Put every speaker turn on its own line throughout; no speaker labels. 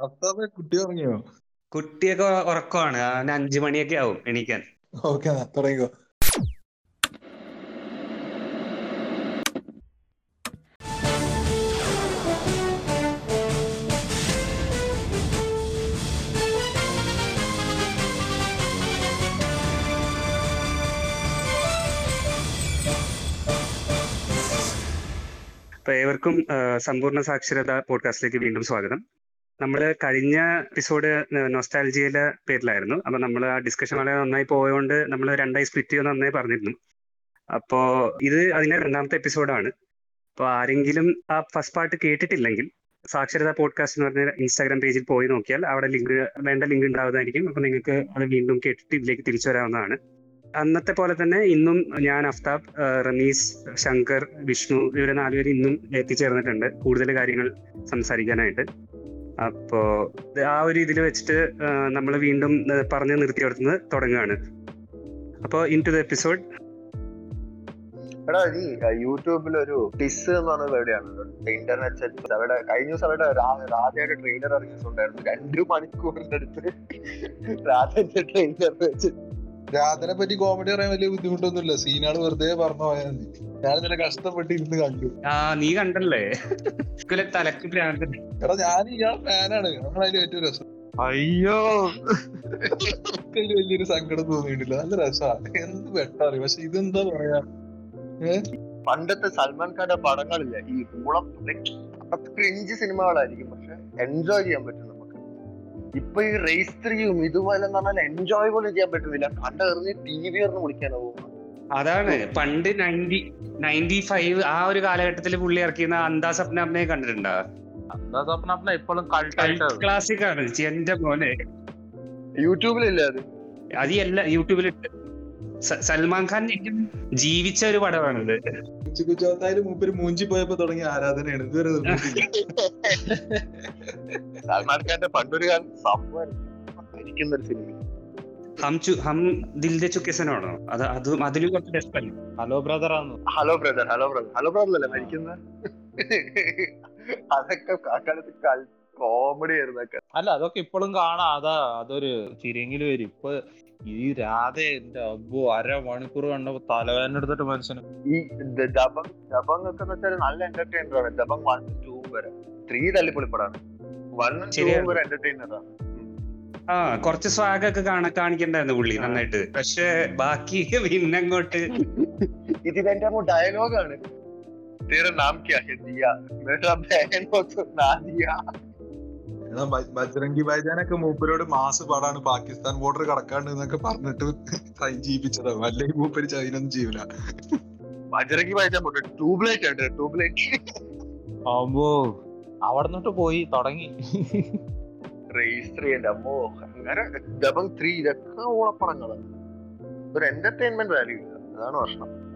കുട്ടി ഉറങ്ങിയോ?
കുട്ടിയൊക്കെ ഉറക്കമാണ് അവന് അഞ്ചു മണിയൊക്കെ ആവും എണീക്കാൻ.
ഓക്കെ തുടങ്ങിക്കോ.
അപ്പൊ ഏവർക്കും സമ്പൂർണ സാക്ഷരത പോഡ്കാസ്റ്റിലേക്ക് വീണ്ടും സ്വാഗതം. നമ്മൾ കഴിഞ്ഞ എപ്പിസോഡ് നൊസ്റ്റാലജിയുടെ പേരിലായിരുന്നു. അപ്പൊ നമ്മൾ ആ ഡിസ്കഷൻ വളരെ നന്നായി പോയതുകൊണ്ട് നമ്മൾ രണ്ടായി സ്പ്ലിറ്റ് ചെയ്യുന്ന നന്നായി പറഞ്ഞിരുന്നു. അപ്പോ ഇത് അതിന്റെ രണ്ടാമത്തെ എപ്പിസോഡാണ് അപ്പോൾ ആരെങ്കിലും ആ ഫസ്റ്റ് പാർട്ട് കേട്ടിട്ടില്ലെങ്കിൽ സാക്ഷരത പോഡ്കാസ്റ്റ് എന്ന് പറഞ്ഞ ഇൻസ്റ്റാഗ്രാം പേജിൽ പോയി നോക്കിയാൽ അവിടെ ലിങ്ക് വേണ്ട ലിങ്ക് ഉണ്ടാവുന്നതായിരിക്കും. അപ്പൊ നിങ്ങൾക്ക് അത് വീണ്ടും കേട്ടിട്ട് ഇതിലേക്ക് തിരിച്ചു വരാവുന്നതാണ്. അന്നത്തെ പോലെ തന്നെ ഇന്നും ഞാൻ അഫ്താബ് റമീസ് ശങ്കർ വിഷ്ണു ഇവരെ നാലുപേരും ഇന്നും എത്തിച്ചേർന്നിട്ടുണ്ട്. കൂടുതൽ കാര്യങ്ങൾ സംസാരിക്കാനായിട്ട്. അപ്പോ ആ ഒരു ഇതിൽ വെച്ചിട്ട് നമ്മൾ വീണ്ടും പറഞ്ഞ് നിർത്തി നിർത്തിയെടുത്തുനിന്ന് തുടങ്ങുകയാണ്. അപ്പോ ഇൻ ടു ദ എപ്പിസോഡ്
എടാ നീ യൂട്യൂബിൽ ഒരു പിസ് എന്ന് പറഞ്ഞ എവിടെയാണ് ഇന്റർനെറ്റ് സെറ്റ് അവിടെ കഴിഞ്ഞ ദിവസം അവിടെ രാധയുടെ ട്രെയിലർ ഇറങ്ങിയിട്ടുണ്ടായിരുന്നു രണ്ടു മണിക്കൂറിന്റെ അടുത്ത് രാധന്റെ ട്രെയിലർ വെച്ച്
രാധനെ പറ്റി കോമഡി പറയാൻ വലിയ ബുദ്ധിമുട്ടൊന്നുമില്ല. സീനാണ് വെറുതെ പറഞ്ഞു പോയാൽ മതി. ഞാൻ ഇന്നലെ കഷ്ടപ്പെട്ട് ഇരുന്ന് കണ്ടു.
ആ നീ കണ്ടല്ലേ? തലക്ക്
എടാ ഞാൻ ഇയാൾ ഫാനാണ് നമ്മളതിന്റെ ഏറ്റവും രസം.
അയ്യോ.
വലിയൊരു സങ്കടം തോന്നിയിട്ടില്ല. നല്ല രസമാണ് എന്ത് വെട്ടാറി പക്ഷെ ഇതെന്താ പറയാ?
പണ്ടത്തെ സൽമാൻ ഖാന്റെ പടങ്ങളില്ല ഈ മുളം ക്രിഞ്ച് സിനിമകളായിരിക്കും. പക്ഷെ എൻജോയ് ചെയ്യാൻ പറ്റും നമുക്ക് ഇപ്പൊ ഈ റേസ് ത്രീയും ഇതുപോലെ പറഞ്ഞാൽ എൻജോയ് പോലും ചെയ്യാൻ പറ്റുന്നില്ല കണ്ടെറിഞ്ഞ് ടി വി എറിഞ്ഞ് പോകുന്നത്.
അതാണ്. പണ്ട് നയന്റി നയന്റി ഫൈവ് ആ ഒരു കാലഘട്ടത്തിൽ പുള്ളി ഇറക്കിയിരുന്ന അന്താ സപ്ന കണ്ടിട്ടുണ്ടോ?
സ്വപ്ന അപ്പന ഇപ്പോഴും
ക്ലാസിക് ആണ്. എന്റെ മോനെ.
യൂട്യൂബിലില്ല അത്?
അത് എല്ലാ യൂട്യൂബിലുണ്ട് സൽമാൻ ഖാൻ ശരിക്കും ജീവിച്ച ഒരു പടമാണിത്.
മൂപ്പര് മൂഞ്ചി പോയപ്പോ തുടങ്ങിയ ആരാധനയാണ്. ഇതുവരെ
സൽമാൻ ഖാന്റെ പണ്ടൊരു കാലം സംഭവം സിനിമ.
ഹം ചു ഹം ദിൽ ദേ ചുക്കേസനാണോ അത് അതും അതിലും കുറച്ച് ഡെസ്പല്ലേ
ഹലോ ബ്രദർ ആണ്.
Hello brother hello brother. Hello brother അല്ലേ മരിക്കുന്ന? അതൊക്കെ കാക്കാലത്ത് കോമഡി ആയിരുന്നു
അല്ല അതൊക്കെ ഇപ്പോഴും കാണാം. അതാ അതൊരു ചിരിയെങ്കിലും വരും. ഇപ്പൊ ഈ രാധ എന്റെ അബ്ബു അരമണിക്കൂർ കണ്ടപ്പോ തലവേദന എടുത്തിട്ട് മനുഷ്യന്
ഈ ദ- ദബങ് ദബങ് ഒക്കെ എന്ന് വെച്ചാൽ നല്ല എന്റർടൈനർ ആണ് ദബങ് വൺ ടൂ വരെ ത്രീ തല്ലിപ്പൊളിപ്പടാണ് വണ്ണും ടൂ
ശരിയാണ്.
വരെ എന്റർടൈനർ ആണ്
ആ കുറച്ച് സ്വാഗ് ഒക്കെ കാണാൻ കാണിക്കണ്ടായിരുന്നു പുള്ളി നന്നായിട്ട് പക്ഷെ ബാക്കി പിന്നെ അങ്ങോട്ട്
ഇതിലെന്റെ ഡയലോഗാണ് तेरा नाम क्या है दिया मेरा बहन हो तो नादिया
എടാ ബജ്രംഗി ബൈജാനൊക്കെ മൂപ്പരോട് മാസ് പാടാണ് പാകിസ്ഥാൻ ബോർഡർ കടക്കാണ്ട് എന്നൊക്കെ പറഞ്ഞിട്ട് ചെയ്യിപ്പിച്ചതാ അല്ലെങ്കിൽ മൂപ്പര് ചൈനൊന്നും ചെയ്യൂല.
ബജ്രംഗി ബൈജാൻ പോട്ടെ ട്യൂബ്ലൈറ്റ് ഉണ്ട് ട്യൂബ്ലൈറ്റ്.
അമ്മോ അവിടെ നിന്നിട്ട് പോയി തുടങ്ങി.
രജിസ്റ്റർ അമ്മോ. അങ്ങനെ ഡബിൾ ത്രീ ഇതൊക്കെ ഓളപ്പടങ്ങളാണ് ഒരു എന്റർടൈൻമെന്റ് വാല്യൂ ഇല്ല. അതാണ് പ്രശ്നം.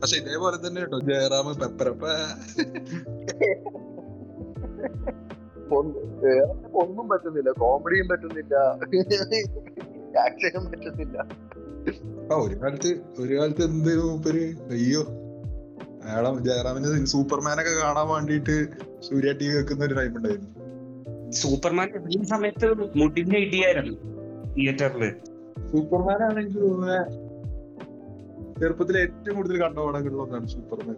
പക്ഷെ ഇതേപോലെ തന്നെ കേട്ടോ ജയറാം പെപ്പരപ്പ
വേറെ ഒന്നും പറ്റുന്നില്ല. കോമഡിയും പറ്റുന്നില്ല. ആക്ഷനും പറ്റുന്നില്ല.
ആ ഒരു കാലത്ത് ഒരു കാലത്ത് എന്ത് മൂപ്പര്? അയ്യോ. അയാളെ ജയറാമിന് സൂപ്പർമാനൊക്കെ കാണാൻ വേണ്ടിയിട്ട് സൂര്യ ടി വി വെക്കുന്ന ഒരു ടൈം ഉണ്ടായിരുന്നു.
സൂപ്പർമാൻ ഈ സമയത്ത് മുടിഞ്ഞ ഇടിയായിരുന്നു തിയേറ്ററിൽ.
സൂപ്പർമാൻ ആണെങ്കിൽ തോന്നുന്നത് ചെറുപ്പത്തിൽ ഏറ്റവും കൂടുതൽ കണ്ട പടങ്ങളിൽ ഒന്നാണ് സൂപ്പർമാൻ.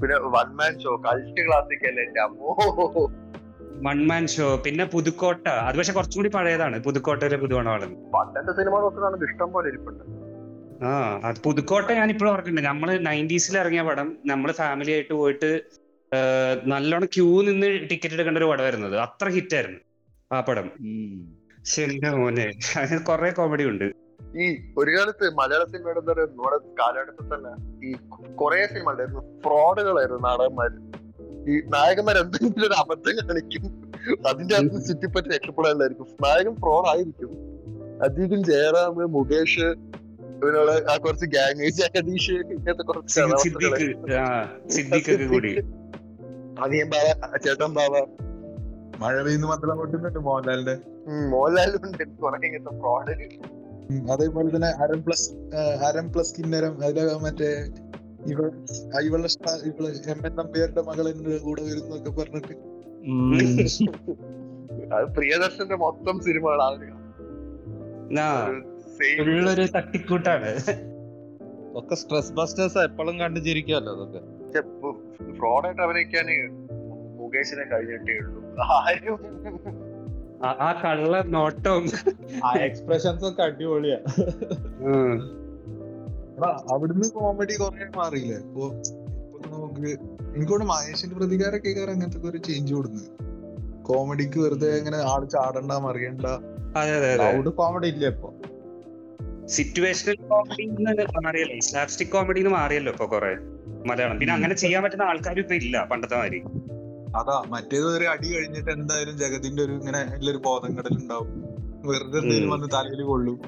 പിന്നെ one man show cult classic അല്ലേ എന്റെ അമ്മോ?
വൺമാൻ ഷോ പിന്നെ പുതുക്കോട്ട. അത് പക്ഷെ കുറച്ചും കൂടി പഴയതാണ്. പുതുക്കോട്ടയിലെ ഒരു
പണ്ടത്തെ സിനിമ ഇഷ്ടം പോലെ ഇരിപ്പുണ്ട്.
ആ അത് പുതുക്കോട്ട ഞാൻ ഇപ്പോഴും ഓർക്കുന്നുണ്ട്. നമ്മൾ നയന്റീസിൽ ഇറങ്ങിയ പടം നമ്മൾ ഫാമിലി ആയിട്ട് പോയിട്ട് നല്ലോണം ക്യൂ നിന്ന് ടിക്കറ്റ് എടുക്കേണ്ട ഒരു പടമായിരുന്നു അത്. അത്ര ഹിറ്റ് ആയിരുന്നു ആ പടം. ശരിയാ മോനെ. അതിന് കുറെ കോമഡി ഉണ്ട്.
ഈ ഒരു കാലത്ത് മലയാള സിനിമയുടെ എന്താ പറയുക നമ്മുടെ കാലഘട്ടത്തിൽ തന്നെ ഈ കുറെ സിനിമ ഉണ്ടായിരുന്നു ഫ്രോഡുകളായിരുന്നു നാടകന്മാര് ഈ നായകന്മാർ എന്തെങ്കിലും ഒരു അബദ്ധം കാണിക്കും. അതിന്റെ അകത്ത് ചുറ്റിപ്പറ്റി രക്ഷപ്പെടാനായിരിക്കും നായകൻ പ്രോൺ ആയിരിക്കും. അധികം ജയറാം മുകേഷ് ഇവനുള്ള ആ കുറച്ച് ഗാങ് ജഗദീഷ് ഇങ്ങനത്തെ കുറച്ച് അനിയൻ ബാവ ചേട്ടൻ ബാബ
മഴ പെയ്യുന്ന മാത്രം കൊണ്ടുണ്ട് മോഹൻലാലിന്റെ.
ഉം, മോഹൻലാലും ഉണ്ട് കുറെ ഇങ്ങനത്തെ ഫ്രോഡ്
അതേപോലെ തന്നെ അരം പ്ലസ് അരം പ്ലസ് കിന്നരം അതിലെ മറ്റേ ഇവ ആ ഇവളുടെ സ്റ്റ- ഇവൾ എം എൻ നമ്പ്യാരുടെ മകൾ എന്റെ കൂടെ വരുന്നൊക്കെ പറഞ്ഞിട്ട്.
അത് പ്രിയദർശന്റെ മൊത്തം
സിനിമകളാണ് തട്ടിക്കൂട്ടാണ്.
ഒക്കെ സ്ട്രെസ് ബസ്റ്റേഴ്സ് എപ്പോഴും കണ്ടു ചിരിക്കുമല്ലോ അതൊക്കെ.
ഫ്രോഡായിട്ട് അഭിനയിക്കാൻ മുകേഷിനെ കഴിഞ്ഞിട്ടേ ഉള്ളൂ. ആരും
ആ- കള്ള നോട്ടവും
ആ എക്സ്പ്രഷൻസ് ഒക്കെ അടിപൊളിയാ.
അവിടുന്ന് കോമഡി കുറെ മാറിയില്ലേ? ഇപ്പൊ ഇപ്പൊ നമുക്ക് എനിക്കോട് മഹേഷിന്റെ പ്രതികാരൊക്കെ കയറി അങ്ങനത്തെ ഒരു ചേഞ്ച് കൊടുക്കുന്നത് കോമഡിക്ക് വെറുതെ ഇങ്ങനെ ആൾ ചാടണ്ട മറിയണ്ട.
ലൗഡ് കോമഡി ഇല്ല ഇപ്പൊ?
സിറ്റുവേഷണൽ കോമഡി മാറിയല്ലോ. സ്ലാപ്സ്റ്റിക് കോമഡി മാറിയല്ലോ ഇപ്പൊ കുറെ മലയാളം. പിന്നെ അങ്ങനെ ചെയ്യാൻ പറ്റുന്ന ആൾക്കാരും ഇപ്പൊ ഇല്ല പണ്ടത്തെ മാതിരി.
അതാ മറ്റേത് ഒരു അടി കഴിഞ്ഞിട്ട് എന്തായാലും ജഗതിന്റെ ഒരു ഇങ്ങനെ ഒരു ബോധം കടലുണ്ടാവും. വെറുതെ എന്തെങ്കിലും വന്ന് തലയിൽ കൊള്ളും.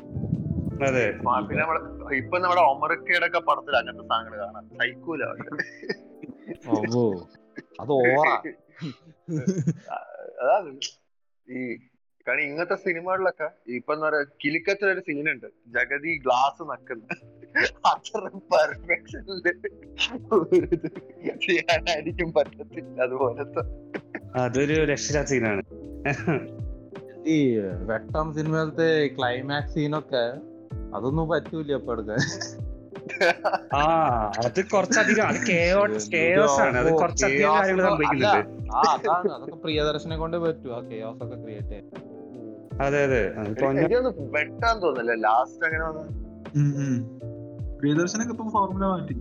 പിന്നെ നമ്മൾ ഇപ്പൊ നമ്മുടെ ഒമറക്കയുടെ ഒക്കെ പടത്തിൽ അങ്ങനത്തെ സാധനങ്ങൾ കാണാം. സൈക്കൂല?
അത് ഓറ.
അതാണ് ഈ കാരണം ഇങ്ങനത്തെ സിനിമകളിലൊക്കെ ഇപ്പൊ എന്താ പറയാ കിലുക്കത്തിലൊരു സീനുണ്ട്. ജഗതി ഗ്ലാസ് നക്കുന്ന. അത്ര പെർഫെക്ഷനിൽ ചെയ്യാനായിരിക്കും പറ്റത്തില്ല അതുപോലത്തെ.
അതൊരു രക്ഷയില്ലാത്ത സീനാണ്.
ഈ വെട്ടം സിനിമയിലത്തെ ക്ലൈമാക്സ് സീനൊക്കെ അതൊന്നും പറ്റൂല ഇപ്പൊ എടുക്കാൻ
ആ അത് കുറച്ചധികം അത് കേയോസ് ആണ്. അത് കുറച്ചധികം കാര്യങ്ങൾ സംഭവിക്കുന്നുണ്ട്.
ആ അതാണ്. അതൊക്കെ പ്രിയദർശനെ കൊണ്ട് പറ്റൂ. ആ കേയോസ് ഒക്കെ ക്രിയേറ്റ് ചെയ്യാൻ.
അതെ അതെ.
വെട്ടാൻ തോന്നില്ല ലാസ്റ്റ് അങ്ങനെ.
പ്രിയദർശനൊക്കെ ഇപ്പൊ ഫോർമുല മാറ്റി.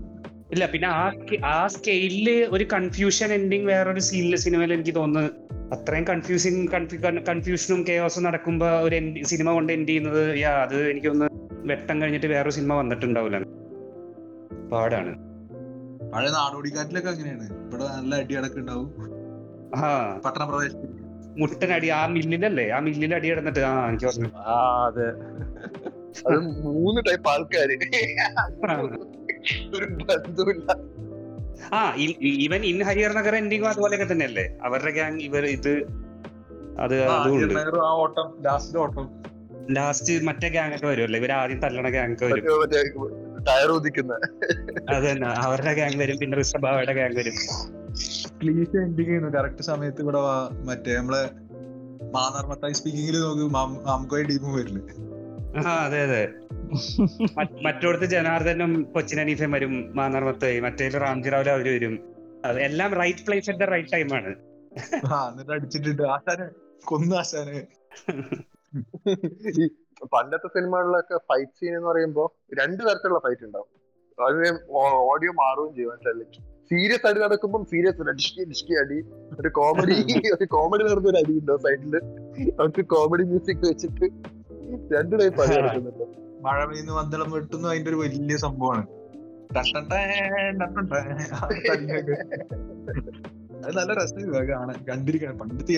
ഇല്ല പിന്നെ ആ ആ സ്കെയിലിൽ ഒരു കൺഫ്യൂഷൻ എൻഡിങ് വേറൊരു സീനിലെ സിനിമയിൽ എനിക്ക് തോന്നുന്നു. അത്രയും കൺഫ്യൂസിങ് കൺഫ്യൂഷനും കെയോസും നടക്കുമ്പോ ഒരു സിനിമ കൊണ്ട് എൻഡ് ചെയ്യുന്നത് യാ അത് എനിക്കൊന്ന് വെട്ടം കഴിഞ്ഞിട്ട് വേറൊരു സിനിമ വന്നിട്ടുണ്ടാവില്ല. പാടാണ്.
പഴയ നാടോടിക്കാറ്റിലൊക്കെ അങ്ങനെയാണ്. ഇവിടെ നല്ല അടി അടക്കുണ്ടാവും
ആ.
പട്ടണപ്രദേശത്ത്.
മുട്ടനടി ആ മില്ലിലല്ലേ? ആ മില്ലിൽ അടി കിടന്നിട്ട് ആ എനിക്ക് ഓർമ്മ.
ആ അതെ.
അത് മൂന്ന് ടൈപ്പ് ആൾക്കാര്. ഒരു ബന്ധമില്ല
ആ ഇവൻ ഇൻ ഹരിയർ നഗർ എൻഡിങ്ങും അതുപോലെയൊക്കെ തന്നെയല്ലേ? അവരുടെ ഗ്യാങ് ഇവർ ഇത് അത് അതുകൊണ്ട്
ആ ഓട്ടം ലാസ്റ്റ് ഓട്ടം.
ലാസ്റ്റ് മറ്റേ ഗ്യാങ് ഒക്കെ വരുമല്ലോ ഇവർ ആദ്യം തല്ലണ ഗ്യാങ് ഒക്കെ വരും.
ടയർ ഉദിക്കുന്ന
അത് തന്നെ അവരുടെ ഗ്യാങ് വരും പിന്നെ ഋഷഭാവയുടെ ഗ്യാങ് വരും.
ക്ലീശ എൻഡിങ് ചെയ്യുന്നു. കറക്റ്റ് സമയത്ത് ഇവിടെ വാ- മറ്റേ നമ്മളെ മാനാർമത്തായി സ്പീക്കിങ്ങിൽ നോക്ക്. മാമുക്കോയി ടീമും വരില്ലേ?
ആ അതെ അതെ. മറ്റ് മറ്റോടത്ത് ജനാർദ്ദനും കൊച്ചിൻ അനീഫയും വരും. മാനർമത്തായി. മറ്റേ റാംജി റാവു അവർ വരും. എല്ലാം right place at the right ടൈമാണ്
ആ എന്നിട്ട് അടിച്ചിട്ടുണ്ട്. ആശാനെ കൊന്നു ആശാനെ.
ഈ പണ്ടത്തെ സിനിമകളിലൊക്കെ ഫൈറ്റ് സീൻ എന്ന് പറയുമ്പോ രണ്ടു തരത്തിലുള്ള ഫൈറ്റ് ഉണ്ടാവും ഓഡിയോ മാറുകയും ചെയ്യും സീരിയസ് അടി നടക്കുമ്പോൾ സീരിയസ് ഡിഷ്കി ഡിഷ്കി അടി ഒരു കോമഡി ഒരു കോമഡി നടന്ന ഒരു അടി ഉണ്ടാവും സൈഡിൽ അവർക്ക് കോമഡി മ്യൂസിക് വെച്ചിട്ട് രണ്ടു ടൈപ്പ് അടി നടക്കുന്നുണ്ട്
മഴ പെയ്യുന്നു വന്തളം വെട്ടുന്നു അതിന്റെ ഒരു വലിയ സംഭവമാണ് അത് നല്ല രസമാണ് കാണാൻ. കണ്ടിരിക്കണം. പണ്ട്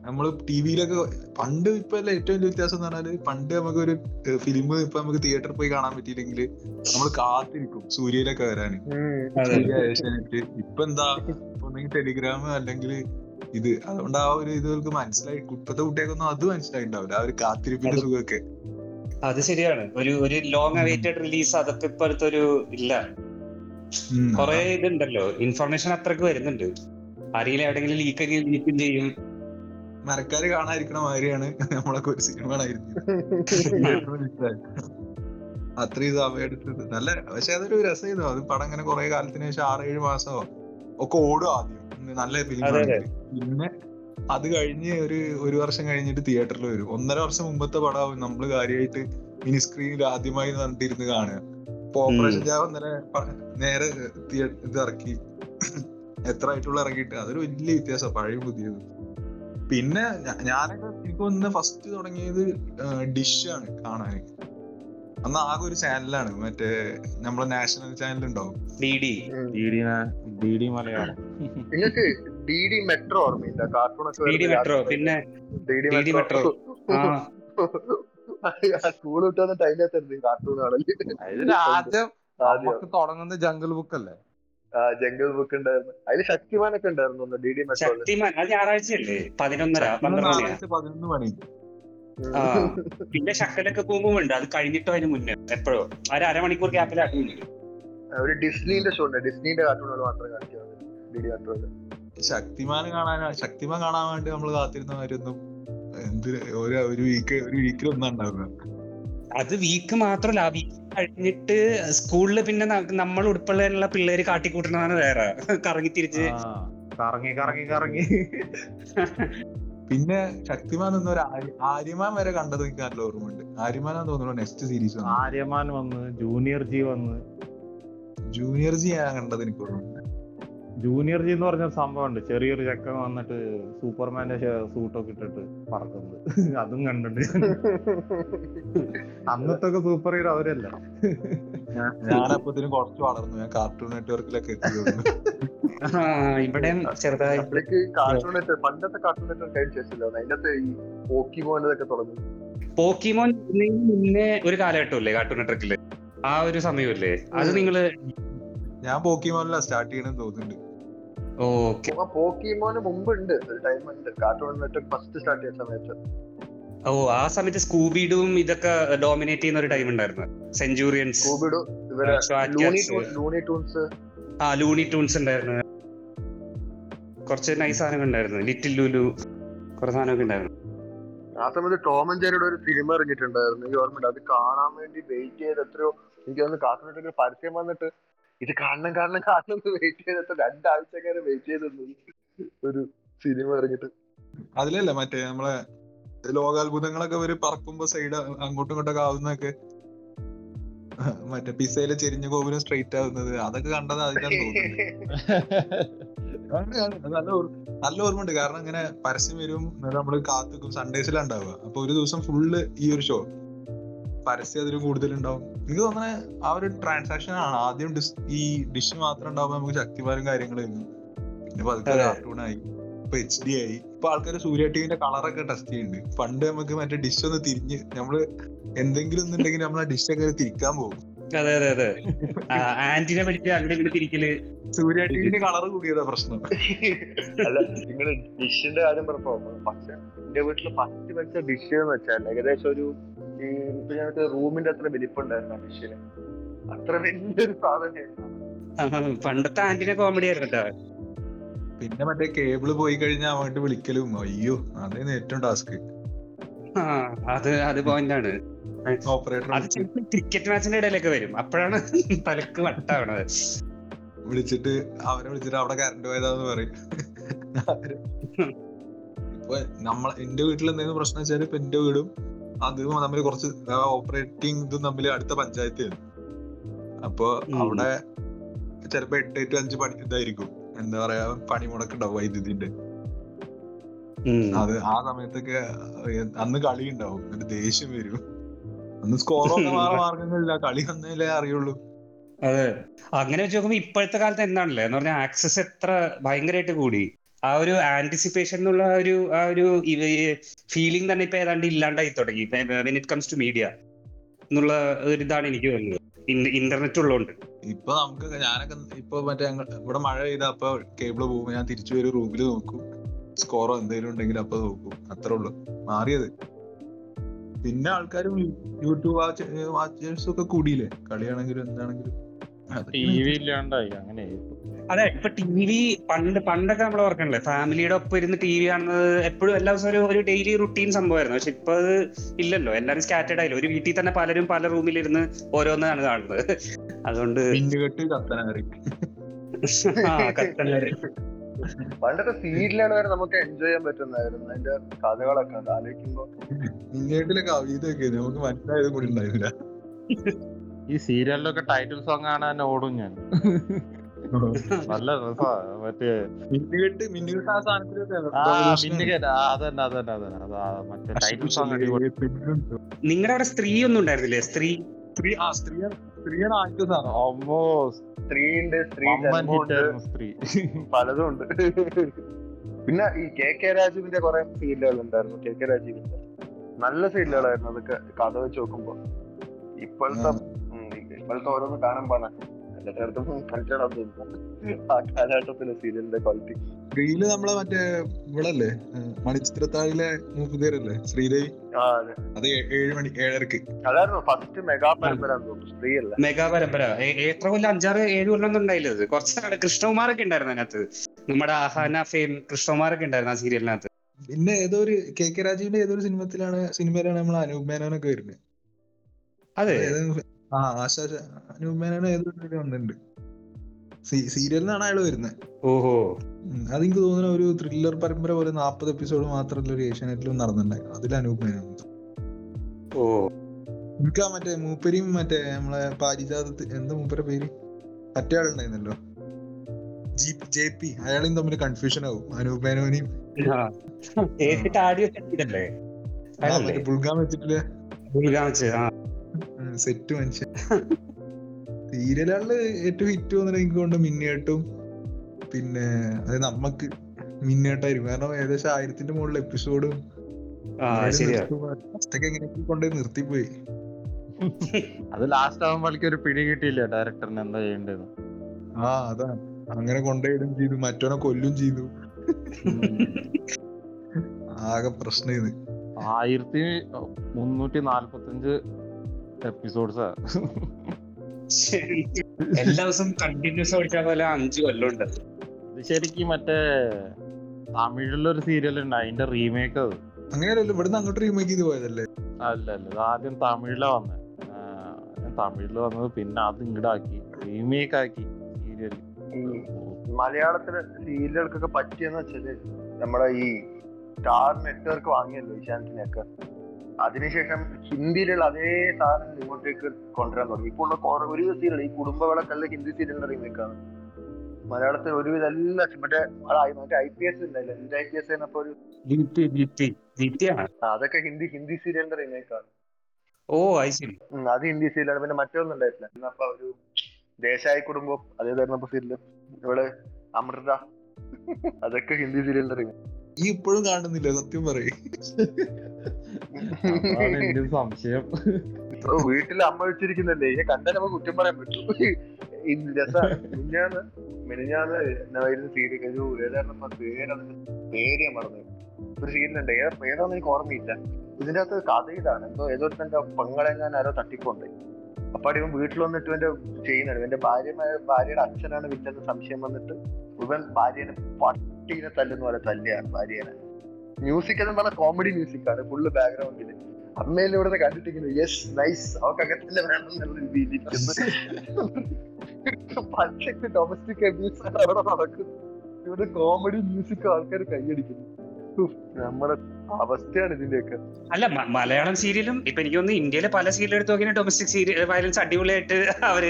നമ്മൾ ടി വിയിലൊക്കെ പണ്ട് ഇപ്പൊ ഏറ്റവും വലിയ വ്യത്യാസം എന്ന് പറഞ്ഞാൽ പണ്ട് നമുക്ക് ഒരു ഫിലിം ഇപ്പൊ നമുക്ക് തിയേറ്ററിൽ പോയി കാണാൻ പറ്റിയില്ലെങ്കിൽ നമ്മൾ കാത്തിരിക്കും സൂര്യയിലൊക്കെ വരാൻ
അതെ.
സൂര്യ ഏഷ്യാനെറ്റ്. ഇപ്പൊ എന്താ? ഒന്നെങ്കിൽ ടെലിഗ്രാം അല്ലെങ്കിൽ ഇത്. അതുകൊണ്ട് ആ ഒരു ഇത് മനസ്സിലായി. ഇപ്പത്തെ കുട്ടികൾക്കൊന്നും അത് മനസ്സിലായിണ്ടാവില്ല. ആ ഒരു കാത്തിരിപ്പിന്റെ സുഖമൊക്കെ.
അത് ശരിയാണ്. ഒരു ഒരു ലോങ് അവൈറ്റഡ് റിലീസ് അതൊക്കെ ഇപ്പോഴത്തെ ഒരു ഇല്ല. കുറെ ഇതുണ്ടല്ലോ. ഇൻഫർമേഷൻ അത്രയ്ക്ക് വരുന്നുണ്ട്. ആരെങ്കിലും എവിടെയെങ്കിലും ലീക്ക് ലീക്കും ചെയ്യും.
മരക്കാര് കാണാതിരിക്കണ മാതിരിയാണ് നമ്മളൊക്കെ ഒരു സിനിമകളായിരുന്നു അത്രയും സമയം എടുത്തത് നല്ല പക്ഷെ അതൊരു രസമായിരുന്നു. അത് പടം ഇങ്ങനെ കുറെ കാലത്തിന് ശേഷം ആറേഴ് മാസമോ ഒക്കെ ഓടും ആദ്യം. നല്ല ഫിലിം. പിന്നെ അത് കഴിഞ്ഞ് ഒരു ഒരു വർഷം കഴിഞ്ഞിട്ട് തിയേറ്ററിൽ വരും. ഒന്നര വർഷം മുമ്പത്തെ പടമാവും നമ്മൾ കാര്യമായിട്ട് മിനി സ്ക്രീനിൽ ആദ്യമായി കണ്ടിരുന്ന് കാണുക. ഓപ്പറേഷൻ ജാവ നേരെ തിയേ- ഇത് ഇറക്കി. എത്ര ആയിട്ടുള്ള ഇറങ്ങിയിട്ട് അതൊരു വലിയ വ്യത്യാസം പഴയ പുതിയത്. പിന്നെ ഞാനൊക്കെ എനിക്ക് ഒന്ന് ഫസ്റ്റ് തുടങ്ങിയത് ഡിഷ് ആണ് കാണാൻ അന്ന് ആകെ ഒരു ചാനലാണ് മറ്റേ നമ്മളെ നാഷണൽ ചാനൽ ഉണ്ടാവും
D D.
D D D D Malayalam.
നിങ്ങൾക്ക് ഡി ഡി മെട്രോ ഓർമ്മയില്ല? കാർട്ടൂൺ ഒക്കെ
ഡി ഡി മെട്രോ പിന്നെ
ഡി ഡി മെട്രോ.
ആ.
സ്കൂൾ വിട്ടു വന്ന കാർട്ടൂൺ
ആദ്യം. തുടങ്ങുന്നത് ജംഗിൾ ബുക്ക് അല്ലേ?
ജംഗിൾ ബുക്ക് ഉണ്ടായിരുന്നു. അതിൽ ശക്തിമാനൊക്കെ ഉണ്ടായിരുന്നു ഡി ഡി
ശക്തിമാൻ അത് ഞായറാഴ്ചയല്ലേ? പതിനൊന്നര പന്ത്രണ്ട്
പതിനൊന്ന് മണി.
പിന്നെ ശക്കലൊക്കെ പോകുമ്പോൾ ഉണ്ട് അത് കഴിഞ്ഞിട്ടോ അതിന് മുന്നേ എപ്പോഴോ. ഒരു അരമണിക്കൂർ ഗ്യാപ്പിലാക്കി
ഒരു ഡിസ്നിന്റെ ഷോ ഉണ്ട്. ഡിസ്നിന്റെ കാർട്ടൂണുകൾ മാത്രമേ കാണിക്കാറുള്ളൂ ഡി ഡി മെട്രോയിൽ
ശക്തിമാൻ കാണാൻ ശക്തിമാൻ കാണാൻ വേണ്ടി നമ്മൾ കാത്തിരുന്ന കാര്യമൊന്നും എന്ത് ഒരു ഒരു വീക്ക് ഒരു വീക്കിൽ ഒന്നും ഉണ്ടാവുക
അത് വീക്ക് മാത്രമല്ല ആ വീക്ക് കഴിഞ്ഞിട്ട് സ്കൂളിൽ പിന്നെ നമ്മൾ ഉൾപ്പെടെയുള്ള പിള്ളേര് കാട്ടിക്കൂട്ടണതാണ് വേറെ. കറങ്ങി തിരിച്ച്.
ആ, കറങ്ങി കറങ്ങി കറങ്ങി.
പിന്നെ ശക്തിമാൻ എന്നൊരു ആര്യമാൻ വരെ കണ്ടത് എനിക്ക് നല്ല ഓർമ്മയുണ്ട്. ആര്യമാനാന്ന് തോന്നുന്നു നെക്സ്റ്റ് സീരീസ്
ആര്യമാൻ വന്ന് ജൂനിയർ ജി വന്ന്.
ജൂനിയർ ജി ഞാൻ കണ്ടത് എനിക്ക് ഓർമ്മയുണ്ട്.
ജൂനിയർ ജി എന്ന് പറഞ്ഞ സംഭവം ഉണ്ട് ചെറിയൊരു ചക്കൻ വന്നിട്ട് സൂപ്പർമാന്റെ സൂട്ടൊക്കെ ഇട്ടിട്ട് പറക്കുന്നത്. അതും കണ്ടിട്ട് അന്നത്തെ സൂപ്പർ ഹീറോ അവരല്ല.
ഞാനപ്പത്തിനും കുറച്ച് വളർന്നു. ഞാൻ കാർട്ടൂൺ നെറ്റ്വർക്കിലൊക്കെ
ഇവിടെ ഇവിടെയും ചെറുതായി.
കാർട്ടൂൺ നെറ്റ്വർക്ക് പണ്ടത്തെ കാർട്ടൂൺ നെറ്റ്വർക്ക് കഴിഞ്ഞ ശേഷമല്ലോ. അതിന്റെ അകത്ത് ഈ പോക്കിമോനതൊക്കെ തുടങ്ങി.
പോക്കിമോൻ മുന്നേ ഒരു കാലഘട്ടമല്ലേ കാർട്ടൂൺ നെറ്റ്വർക്കിൽ ആ ഒരു സമയമല്ലേ? അത്. നിങ്ങൾ
ഞാൻ പോക്കിമോനിലാ സ്റ്റാർട്ട് ചെയ്യണമെന്ന് തോന്നുന്നുണ്ട്.
പോക്കിമോന് മുമ്പ് ഉണ്ട് ഒരു ടൈം ഉണ്ട്. കാർട്ടൂൺ നെറ്റ്വർക്ക് ഫസ്റ്റ് സ്റ്റാർട്ട് ചെയ്ത സമയത്ത്.
ഓ ആ സമയത്ത് സ്കൂബിഡും ഇതൊക്കെ ഡോമിനേറ്റ് ചെയ്യുന്ന ഒരു ടൈം ഉണ്ടായിരുന്നു. സെഞ്ചുറിയൻസ്
സ്കൂബിഡു ലൂണി. ടൂൺസ്
ആ ലൂണി ടൂൺസ് ഉണ്ടായിരുന്നു. കുറച്ച് നൈസ് സാധനങ്ങൾ ഉണ്ടായിരുന്നു. ലിറ്റിൽ ലുലു കുറെ സാധനമൊക്കെ ഉണ്ടായിരുന്നു.
ആ സമയത്ത് ടോം ആൻഡ് ജെറിയുടെ ഒരു ഫിലിം ഇറങ്ങിയിട്ടുണ്ടായിരുന്നു. എനിക്ക് ഓർമ്മയുണ്ട്. അത് കാണാൻ വേണ്ടി വെയിറ്റ് ചെയ്ത് എത്രയോ എനിക്ക് തോന്നുന്നു കാർട്ടൂൺ പരസ്യം വന്നിട്ട് ഇത് കാണണം കാണണം കാണണം എന്ന് വെയിറ്റ് ചെയ്തിട്ട് രണ്ടാഴ്ച അങ്ങനെ വെയിറ്റ് ചെയ്ത് ഒരു സിനിമ ഇറങ്ങിട്ട്
അതിലല്ല മറ്റേ നമ്മളെ ലോകാത്ഭുതങ്ങളൊക്കെ ഒരു പറക്കുമ്പോ സൈഡ് അങ്ങോട്ടും ഇങ്ങോട്ടൊക്കെ ആവുന്നൊക്കെ മറ്റേ പിസയിലെ ചെരിഞ്ഞ ഗോപുരം സ്ട്രെയിറ്റ് ആവുന്നത്. അതൊക്കെ കണ്ടത് അതിലാന്ന് തോന്നുന്നത്. അത് നല്ല ഓർമ്മ. നല്ല ഓർമ്മയുണ്ട്. കാരണം ഇങ്ങനെ പരസ്യം വരും നമ്മൾ കാത്തുക്കും സൺഡേസിലാണ് ഉണ്ടാവുക. അപ്പൊ ഒരു ദിവസം ഫുള്ള് ഈ ഒരു ഷോ പരസ്യം അതിൽ കൂടുതലുണ്ടാവും. എനിക്ക് തോന്നുന്നത് ആ ഒരു ട്രാൻസാക്ഷൻ ആണ് ആദ്യം ഡിസ് ഈ ഡിഷ് മാത്രം ഉണ്ടാവുമ്പോൾ നമുക്ക് ശക്തിമാരും കാര്യങ്ങളായിരുന്നു. പിന്നെ പതുക്കെ. കാർട്ടൂണായി ഇപ്പൊ എച്ച് ഡി ആയി. ഇപ്പൊ ആൾക്കാർ സൂര്യ ടിവിന്റെ കളറൊക്കെ ടെസ്റ്റ് ചെയ്യുന്നുണ്ട്. പണ്ട് നമുക്ക് മറ്റേ ഡിഷ് ഒന്ന് തിരിഞ്ഞ് നമ്മൾ എന്തെങ്കിലും ഒന്നുണ്ടെങ്കിൽ നമ്മൾ ആ ഡിഷ് ഒക്കെ തിരിക്കാൻ പോകും.
അതെ അതെ അതെ. ആന്റിനെ പറ്റി അങ്ങോട്ട് തിരിക്കൽ?
സൂര്യ ടിവിന്റെ കളർ കൂടിയതാ പ്രശ്നം.
അല്ല നിങ്ങൾ ഡിഷിന്റെ കാര്യം പറഞ്ഞപ്പോ പക്ഷെ എന്റെ വീട്ടിൽ ഫസ്റ്റ് വെച്ച ഡിഷ് എന്ന് വെച്ചാൽ ഏകദേശം ഒരു ഇപ്പൊ ഞങ്ങൾക്ക് റൂമിന്റെ അത്ര വലിപ്പുണ്ടായിരുന്നു മനുഷ്യന് അത്ര വലിയൊരു സാധനമായിരുന്നു
പണ്ടത്തെ ആന്റിനെ കോമഡി ആയിരുന്നു കേട്ടോ
പിന്നെ മറ്റേ കേബിൾ പോയി കഴിഞ്ഞാൽ അങ്ങോട്ട് വിളിക്കലും അയ്യോ അതാണ് ഏറ്റവും ടാസ്ക്
ആ അത് അത് പോയിന്റ് ആണ്.
ഓപ്പറേറ്റർ
ക്രിക്കറ്റ് മാച്ചിന്റെ ഇടയിലൊക്കെ വരും. അപ്പോഴാണ് തലക്ക് വട്ടാവണത്.
വിളിച്ചിട്ട് അവനെ വിളിച്ചിട്ട് അവിടെ കറണ്ട് പോയതാന്ന് പറയും. ഇപ്പൊ നമ്മളെ എന്റെ വീട്ടിൽ എന്തെങ്കിലും പ്രശ്നം വെച്ചാൽ ഇപ്പൊ എന്റെ വീടും അതും തമ്മിൽ കുറച്ച് ഓപ്പറേറ്റിംഗ് ഇതും തമ്മിൽ അടുത്ത പഞ്ചായത്ത് അപ്പൊ അവിടെ ചിലപ്പോ എട്ട് എട്ട് അഞ്ച് പണി ഇതായിരിക്കും. എന്താ പറയാ പണിമുടക്കുണ്ടാവും വൈദ്യുതിന്റെ. അത് ആ സമയത്തൊക്കെ അന്ന് കളി ഉണ്ടാവും. എന്നിട്ട് ദേഷ്യം വരും. അന്ന് സ്കോറൊക്കെ മാറാൻ മാർഗങ്ങളില്ല. കളി വന്നേലേ അറിയുള്ളൂ.
അതെ. അങ്ങനെ വെച്ച് നോക്കുമ്പോ ഇപ്പോഴത്തെ കാലത്ത് എന്താണല്ലേ? എന്ന് പറഞ്ഞാൽ ആക്സസ് എത്ര ഭയങ്കരമായിട്ട് കൂടി. ആ ഒരു ആന്റിസിപ്പേഷൻ എന്നുള്ള ആ ഒരു ആ ഒരു ഫീലിംഗ് തന്നെ ഇപ്പൊ ഏതാണ്ട് ഇല്ലാണ്ടായി തുടങ്ങി. ഇറ്റ് കംസ് ടു മീഡിയ എന്നുള്ള ഒരു ഇതാണ് എനിക്ക് തോന്നുന്നത്. ഇന്റർനെറ്റ് ഉള്ളതുകൊണ്ട്
ഇപ്പൊ നമുക്ക് ഞാനൊക്കെ ഇപ്പൊ മറ്റേ ഇവിടെ മഴ പെയ്താ അപ്പൊ കേബിൾ പോകും ഞാൻ തിരിച്ചു വരും റൂമിൽ നോക്കും. സ്കോറോ എന്തെങ്കിലും ഉണ്ടെങ്കിൽ അപ്പൊ നോക്കും. അത്രേ ഉള്ളൂ. മാറിയത്. പിന്നെ ആൾക്കാരും യൂട്യൂബ് വാച്ചേഴ്സ് ഒക്കെ കൂടിയില്ലേ? കളിയാണെങ്കിലും എന്താണെങ്കിലും.
അതെ ഇപ്പൊ ടി വി പണ്ട് പണ്ടൊക്കെ നമ്മൾ ഓർക്കണല്ലേ ഫാമിലിയുടെ ഒപ്പം ഇരുന്ന് ടി വി കാണുന്നത് എപ്പോഴും എല്ലാ ദിവസവും ഒരു ഒരു ഡെയിലി റുട്ടീൻ സംഭവമായിരുന്നു. പക്ഷെ ഇപ്പൊ അത് ഇല്ലല്ലോ എല്ലാരും സ്കാറ്റേഡ് ആയില്ല. ഒരു വീട്ടിൽ തന്നെ പലരും പല റൂമിലിരുന്ന് ഓരോന്നാണ് കാണുന്നത്. അതുകൊണ്ട്
പണ്ടത്തെ സീരിയലാണ് വരെ നമുക്ക് എൻജോയ് ചെയ്യാൻ പറ്റുന്നതായിരുന്നു. അതിന്റെ കഥകളൊക്കെ ആലോചിക്കുമ്പോ.
മിന്നുകെട്ടിലെ കവിതയൊക്കെ നമുക്ക് മനസ്സിലായത് കൂടി ഉണ്ടായിരുന്നില്ല.
ഈ സീരിയലിലൊക്കെ ടൈറ്റിൽ സോങ് ആണ് തന്നെ ഓടും ഞാൻ. നല്ല രസാ. മറ്റേ അതന്നെ അതന്നെ അതന്നെ. മറ്റേ ടൈറ്റിൽ സോങ്
നിങ്ങളുടെ അവിടെ സ്ത്രീ ഒന്നും ഉണ്ടായിരുന്നില്ലേ? സ്ത്രീ
സ്ത്രീ ആ
അമ്മോ
സ്ത്രീയുണ്ട് സ്ത്രീ
സ്ത്രീ.
പലതും ഉണ്ട്. പിന്നെ ഈ കെ കെ രാജീവിന്റെ കുറെ സീരിയലുകൾ ഉണ്ടായിരുന്നു. കെ കെ രാജീവിന്റെ. നല്ല സീരിയലുകളായിരുന്നു. അതൊക്കെ കഥ വെച്ച് നോക്കുമ്പോ. ഇപ്പോഴത്തെ ഇപ്പോഴത്തെ ഓരോന്ന് കാണാൻ പാടാ. എല്ലായിടത്തും കണ്ടിടാൻ ആ കാലഘട്ടത്തിലെ സീരിയലിന്റെ ക്വാളിറ്റി.
സ്ത്രീയിൽ നമ്മളെ മറ്റേ ഇവളല്ലേ ഏഹ് മണിച്ചിത്രത്താഴിലെ മൂപ്പുതേരല്ലേ ശ്രീദേവി?
ആ അത്.
ഏഴ് മണി ഏഴരക്ക്.
അതായിരുന്നു ഫസ്റ്റ് മെഗാ പരമ്പര തോന്നുന്നു സ്ത്രീ അല്ല
മെഗാ പരമ്പര എത്ര കൊല്ലം അഞ്ചാറ് ഏഴ് കൊല്ലം ഒന്നും ഉണ്ടായില്ല ഇത് കുറച്ചാണ്. കൃഷ്ണകുമാറൊക്കെ ഉണ്ടായിരുന്നു അതിനകത്ത്. നമ്മുടെ ആഹാന ഫെയിം കൃഷ്ണകുമാറൊക്കെ ഉണ്ടായിരുന്നു ആ സീരിയലിനകത്ത്.
പിന്നെ ഏതോ ഒരു കെ കെ രാജീവിന്റെ ഏതൊരു സിനിമത്തിലാണ് സിനിമയിലാണ് നമ്മൾ അനൂപ് മേനോനൊക്കെ വരുന്നത്.
അതെ.
ആ ആശാ അനൂപ് മേനോൻ ഏതൊരു വന്നിട്ടുണ്ട്. സീരിയലിൽ അയാൾ വരുന്നത്
ഓഹോ.
അതെനിക്ക് തോന്നുന്ന ഒരു ത്രില്ലർ പരമ്പര പോലെ നാൽപ്പത് എപ്പിസോഡ് മാത്രമല്ല ഒരു ഏഷ്യാനെറ്റിലും നടന്നിട്ടുണ്ടായിരുന്നു. അതിൽ അനുപമേന
ഓ.
എനിക്ക് ആ മറ്റേ മൂപ്പരിയും മറ്റേ നമ്മളെ പാരിജാതത്ത് എന്താ മൂപ്പര പേര്? മറ്റേ ആളുണ്ടായിരുന്നല്ലോ. ജി പി അയാളും തമ്മിൽ കൺഫ്യൂഷൻ ആവും. അനൂപ് വെച്ചിട്ടില്ലേ
ആ. കേട്ടിട്ട് ആടി വെച്ചിട്ടല്ലേ?
സെറ്റ് മനുഷ്യൻ. സീരിയലുകളിൽ ഏറ്റവും ഹിറ്റ് തോന്നുന്നത് എനിക്ക് കൊണ്ട് മിന്നേട്ടും പിന്നെ അത് നമ്മക്ക് മിന്നേട്ടായിരിക്കും കാരണം ഏകദേശം ആയിരത്തിന്റെ മുകളിൽ എപ്പിസോഡും എങ്ങനെയൊക്കെ കൊണ്ടുപോയി നിർത്തിപ്പോയി.
അത് ലാസ്റ്റ് ആകുമ്പോഴേക്കും ഒരു പിടി കിട്ടിയില്ല ഡയറക്ടറിന് എന്താ ചെയ്യേണ്ടത്
ആ അതാ. അങ്ങനെ കൊണ്ടുപോയിടും ചെയ്തു. മറ്റോനെ കൊല്ലും ചെയ്തു. ആകെ പ്രശ്നം ഇത്
ആയിരത്തി മുന്നൂറ്റി നാല്പത്തി അഞ്ച് എപ്പിസോഡ്സാ.
എല്ലാ ദിവസവും കണ്ടിന്യൂസ് പഠിക്കാൻ പോലെ അഞ്ചു കൊല്ലം ഉണ്ട്
ഇത് ശരിക്കും മറ്റേ തമിഴിലൊരു സീരിയൽ ഉണ്ട് അതിന്റെ റീമേക്ക് അത്.
അങ്ങനെയല്ലല്ലോ ഇവിടുന്ന് അങ്ങോട്ട് റീമേക്ക് ചെയ്ത് പോയതല്ലേ?
അല്ല അല്ല ഇത് ആദ്യം തമിഴിലാ വന്നത് തമിഴിൽ വന്നത് പിന്നെ അത് ഇങ്ങടാക്കി റീമേക്ക് ആക്കി സീരിയൽ
മലയാളത്തിലെ സീരിയലുകൾക്കൊക്കെ പറ്റിയെന്ന് വെച്ചാൽ നമ്മുടെ ഈ സ്റ്റാർ നെറ്റ്വർക്ക് വാങ്ങിയല്ലോ ഏഷ്യാനെറ്റിനെയൊക്കെ അതിനുശേഷം ഹിന്ദിയിലുള്ള അതേ സാധനം ഇങ്ങോട്ടേക്ക് കൊണ്ടുവരാൻ തുടങ്ങി. ഇപ്പോൾ ഉള്ള കുറെ ഒരു സീരിയൽ ഈ കുടുംബവിളക്കല്ല ഹിന്ദി സീരിയലിന്റെ റീമേക്കാണ് മലയാളത്തിൽ ഒരുവിധ എല്ലാ മറ്റേ മറ്റേ ഐ പി എസ് ഉണ്ടല്ലോ എന്റെ ഐ പി എസ് എന്നപ്പോ ഒരു അതൊക്കെ ഹിന്ദി ഹിന്ദി സീരിയലിന്റെ റീമേക്കാണ്
ഓ ഐ
സി അത് ഹിന്ദി സീരിയലാണ്. പിന്നെ മറ്റൊന്നും ഉണ്ടായിട്ടില്ല. ഇന്നപ്പോ ഒരു ദേശായി കുടുംബം അതേ അതേതായിരുന്നു സീരിയൽ? ഇവിടെ അമൃത. അതൊക്കെ ഹിന്ദി സീരിയലിന്റെ റീമേക്ക്
ഈ ഇപ്പോഴും കാണുന്നില്ല സത്യം പറയും.
സംശയം.
വീട്ടിൽ അമ്മ വെച്ചിരിക്കുന്നല്ലേ? ഇനി കണ്ടാൽ നമുക്ക് കുറ്റം പറയാൻ പറ്റും. മിനിഞ്ഞാന്ന് മിനിഞ്ഞാന്ന് എന്നായിരുന്നു സീരിയൽ ഒരു ഏതായിരുന്നു പേരാണ്? പേര് ഞാൻ മറന്നു ഒരു സീരിയലുണ്ട് ഏതാ പേരാന്ന് എനിക്ക് ഓർമ്മയില്ല. ഇതിന്റെ അകത്ത് കഥ ഇതാണ്. എന്തോ ഏതോ തന്റെ പെങ്ങളെങ്ങാൻ ആരോ തട്ടിക്കൊണ്ട് അപ്പൊ ഇവൻ വീട്ടിൽ വന്നിട്ട് ഇവന്റെ ചെയ്യുന്നുണ്ട്. ഇവന്റെ ഭാര്യ ഭാര്യയുടെ അച്ഛനാണ് വില്ലെന്ന് സംശയം വന്നിട്ട് ഇവൻ ഭാര്യനെ പട്ടീനെ തല്ലുന്ന പോലെ തല്ലിയാണ് ഭാര്യനെ. മ്യൂസിക് എന്ന് പറഞ്ഞ കോമഡി മ്യൂസിക് ആണ് ഫുള്ള് ബാക്ക്ഗ്രൗണ്ടിൽ അമ്മയിലും ഇവിടെ കണ്ടിട്ടിരിക്കുന്നു. യെസ് നൈസ് അവർക്ക് അങ്ങനെ വേണം എന്നുള്ള രീതിയിലിരിക്കുന്നു പച്ചക്ക് ഡൊമസ്റ്റിക് അബ്യൂസ് ആണ് അവിടെ നടക്കുന്നത്. ഇവിടെ കോമഡി മ്യൂസിക് ആൾക്കാർ കൈയടിക്കുന്നു. നമ്മുടെ അവസ്ഥയാണ് ഇതിന്റെയൊക്കെ.
അല്ല മലയാളം സീരിയലും ഇപ്പൊ എനിക്ക് തോന്നുന്നു ഇന്ത്യയിലെ പല സീരിയൽ എടുത്ത് നോക്കിയാൽ ഡൊമസ്റ്റിക് സീരിയൽ വയലൻസ് അടിപൊളിയായിട്ട് അവർ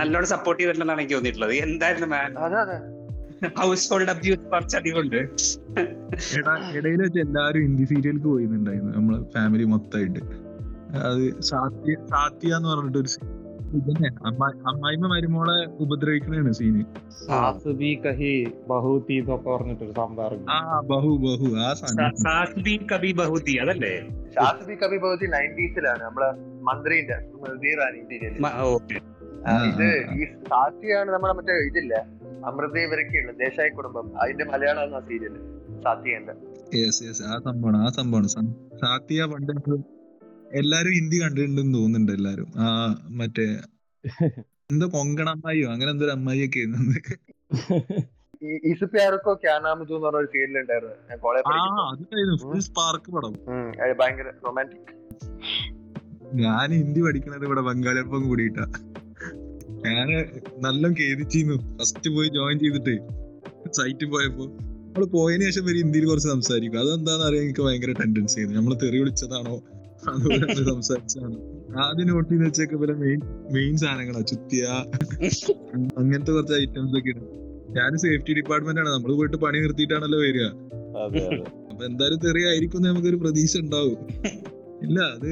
നല്ലോണം സപ്പോർട്ട് ചെയ്തിട്ടുണ്ടെന്നാണ് എനിക്ക് തോന്നിയിട്ടുള്ളത്. എന്തായിരുന്നു
അതെ അതെ
ഹൗസ് ഹോൾഡ് അബ്യൂസ് കുറച്ച് അധികമുണ്ട്
ഇടയിൽ വെച്ച് എല്ലാരും ഹിന്ദി സീരിയലിക്ക് പോയിരുന്നുണ്ടായിരുന്നു നമ്മളെ ഫാമിലി മൊത്തമായിട്ട്. അത് സാത്യ സാത്യ എന്ന് പറഞ്ഞിട്ട് ഒരു ഇതന്നെ അമ്മായി- അമ്മായിമ്മ മരുമോളെ ഉപദ്രവിക്കണാണ് സീന്
സാസ് ബി കഹി ബഹൂത്തി എന്നൊക്കെ പറഞ്ഞിട്ടൊരു സംഭവം
ആ ബഹു ബഹു ആ
കബി ബഹുതി അതല്ലേ?
നയന്റീസിലാണ് നമ്മളെ മന്ത്രിന്റെ ഇത് ഈ സാത്യാണ് നമ്മളെ മറ്റേ ഇതില്ല? അമൃത ഇവരൊക്കെയുള്ള. ദേശായി കുടുംബം. അതിന്റെ മലയാളം ആ സീരിയൽ സാത്യന്റെ
ആ സംഭവമാണ് ആ സംഭവമാണ്. സാത്യ പണ്ട് എല്ലാരും ഹിന്ദി കണ്ടിട്ടുണ്ടെന്ന് തോന്നുന്നുണ്ട് എല്ലാരും. ആ മറ്റേ എന്തോ കൊങ്കണ അമ്മായിയോ? അങ്ങനെ എന്തോ അമ്മായി
ഒക്കെ ഇസുപ്യാർക്കോ ക്യാനാമുജു എന്ന് പറഞ്ഞ ഒരു സീരിയൽ ഉണ്ടായിരുന്നു
സ്പാർക്ക് പടം.
ഉം, അത് ഭയങ്കര റൊമാന്റിക്
ഞാൻ ഹിന്ദി പഠിക്കണത് ഇവിടെ ബംഗാളിയപ്പം കൂടിയിട്ടാ. ഞാൻ നല്ല ഖേദിച്ചിരുന്നു. ഫസ്റ്റ് പോയി ജോയിൻ ചെയ്തിട്ട്. സൈറ്റിൽ പോയപ്പോ. നമ്മൾ പോയതിനു ശേഷം വരെ ഇന്ത്യയിൽ കുറച്ച് സംസാരിക്കും. അതെന്താന്ന് അറിയാൻ എനിക്ക് ഭയങ്കര ടെൻഡൻസി ആയിരുന്നു നമ്മൾ തെറി വിളിച്ചതാണോ? അതുപോലെ സംസാരിച്ചതാണോ. ആദ്യം നോട്ട് ചെയ്ത് വെച്ചൊക്കെ പോലെ മെയിൻ മെയിൻ സാധനങ്ങളാ. ചുത്തിയ അങ്ങനത്തെ കുറച്ച് ഐറ്റംസ് ഒക്കെ ഉണ്ട് ഞാൻ സേഫ്റ്റി ഡിപ്പാർട്ട്മെന്റ് ആണ്. നമ്മൾ പോയിട്ട് പണി നിർത്തിയിട്ടാണല്ലോ വരിക. അപ്പൊ എന്തായാലും തെറി ആയിരിക്കും നമുക്കൊരു പ്രതീക്ഷ ഉണ്ടാവും. ഇല്ല അത്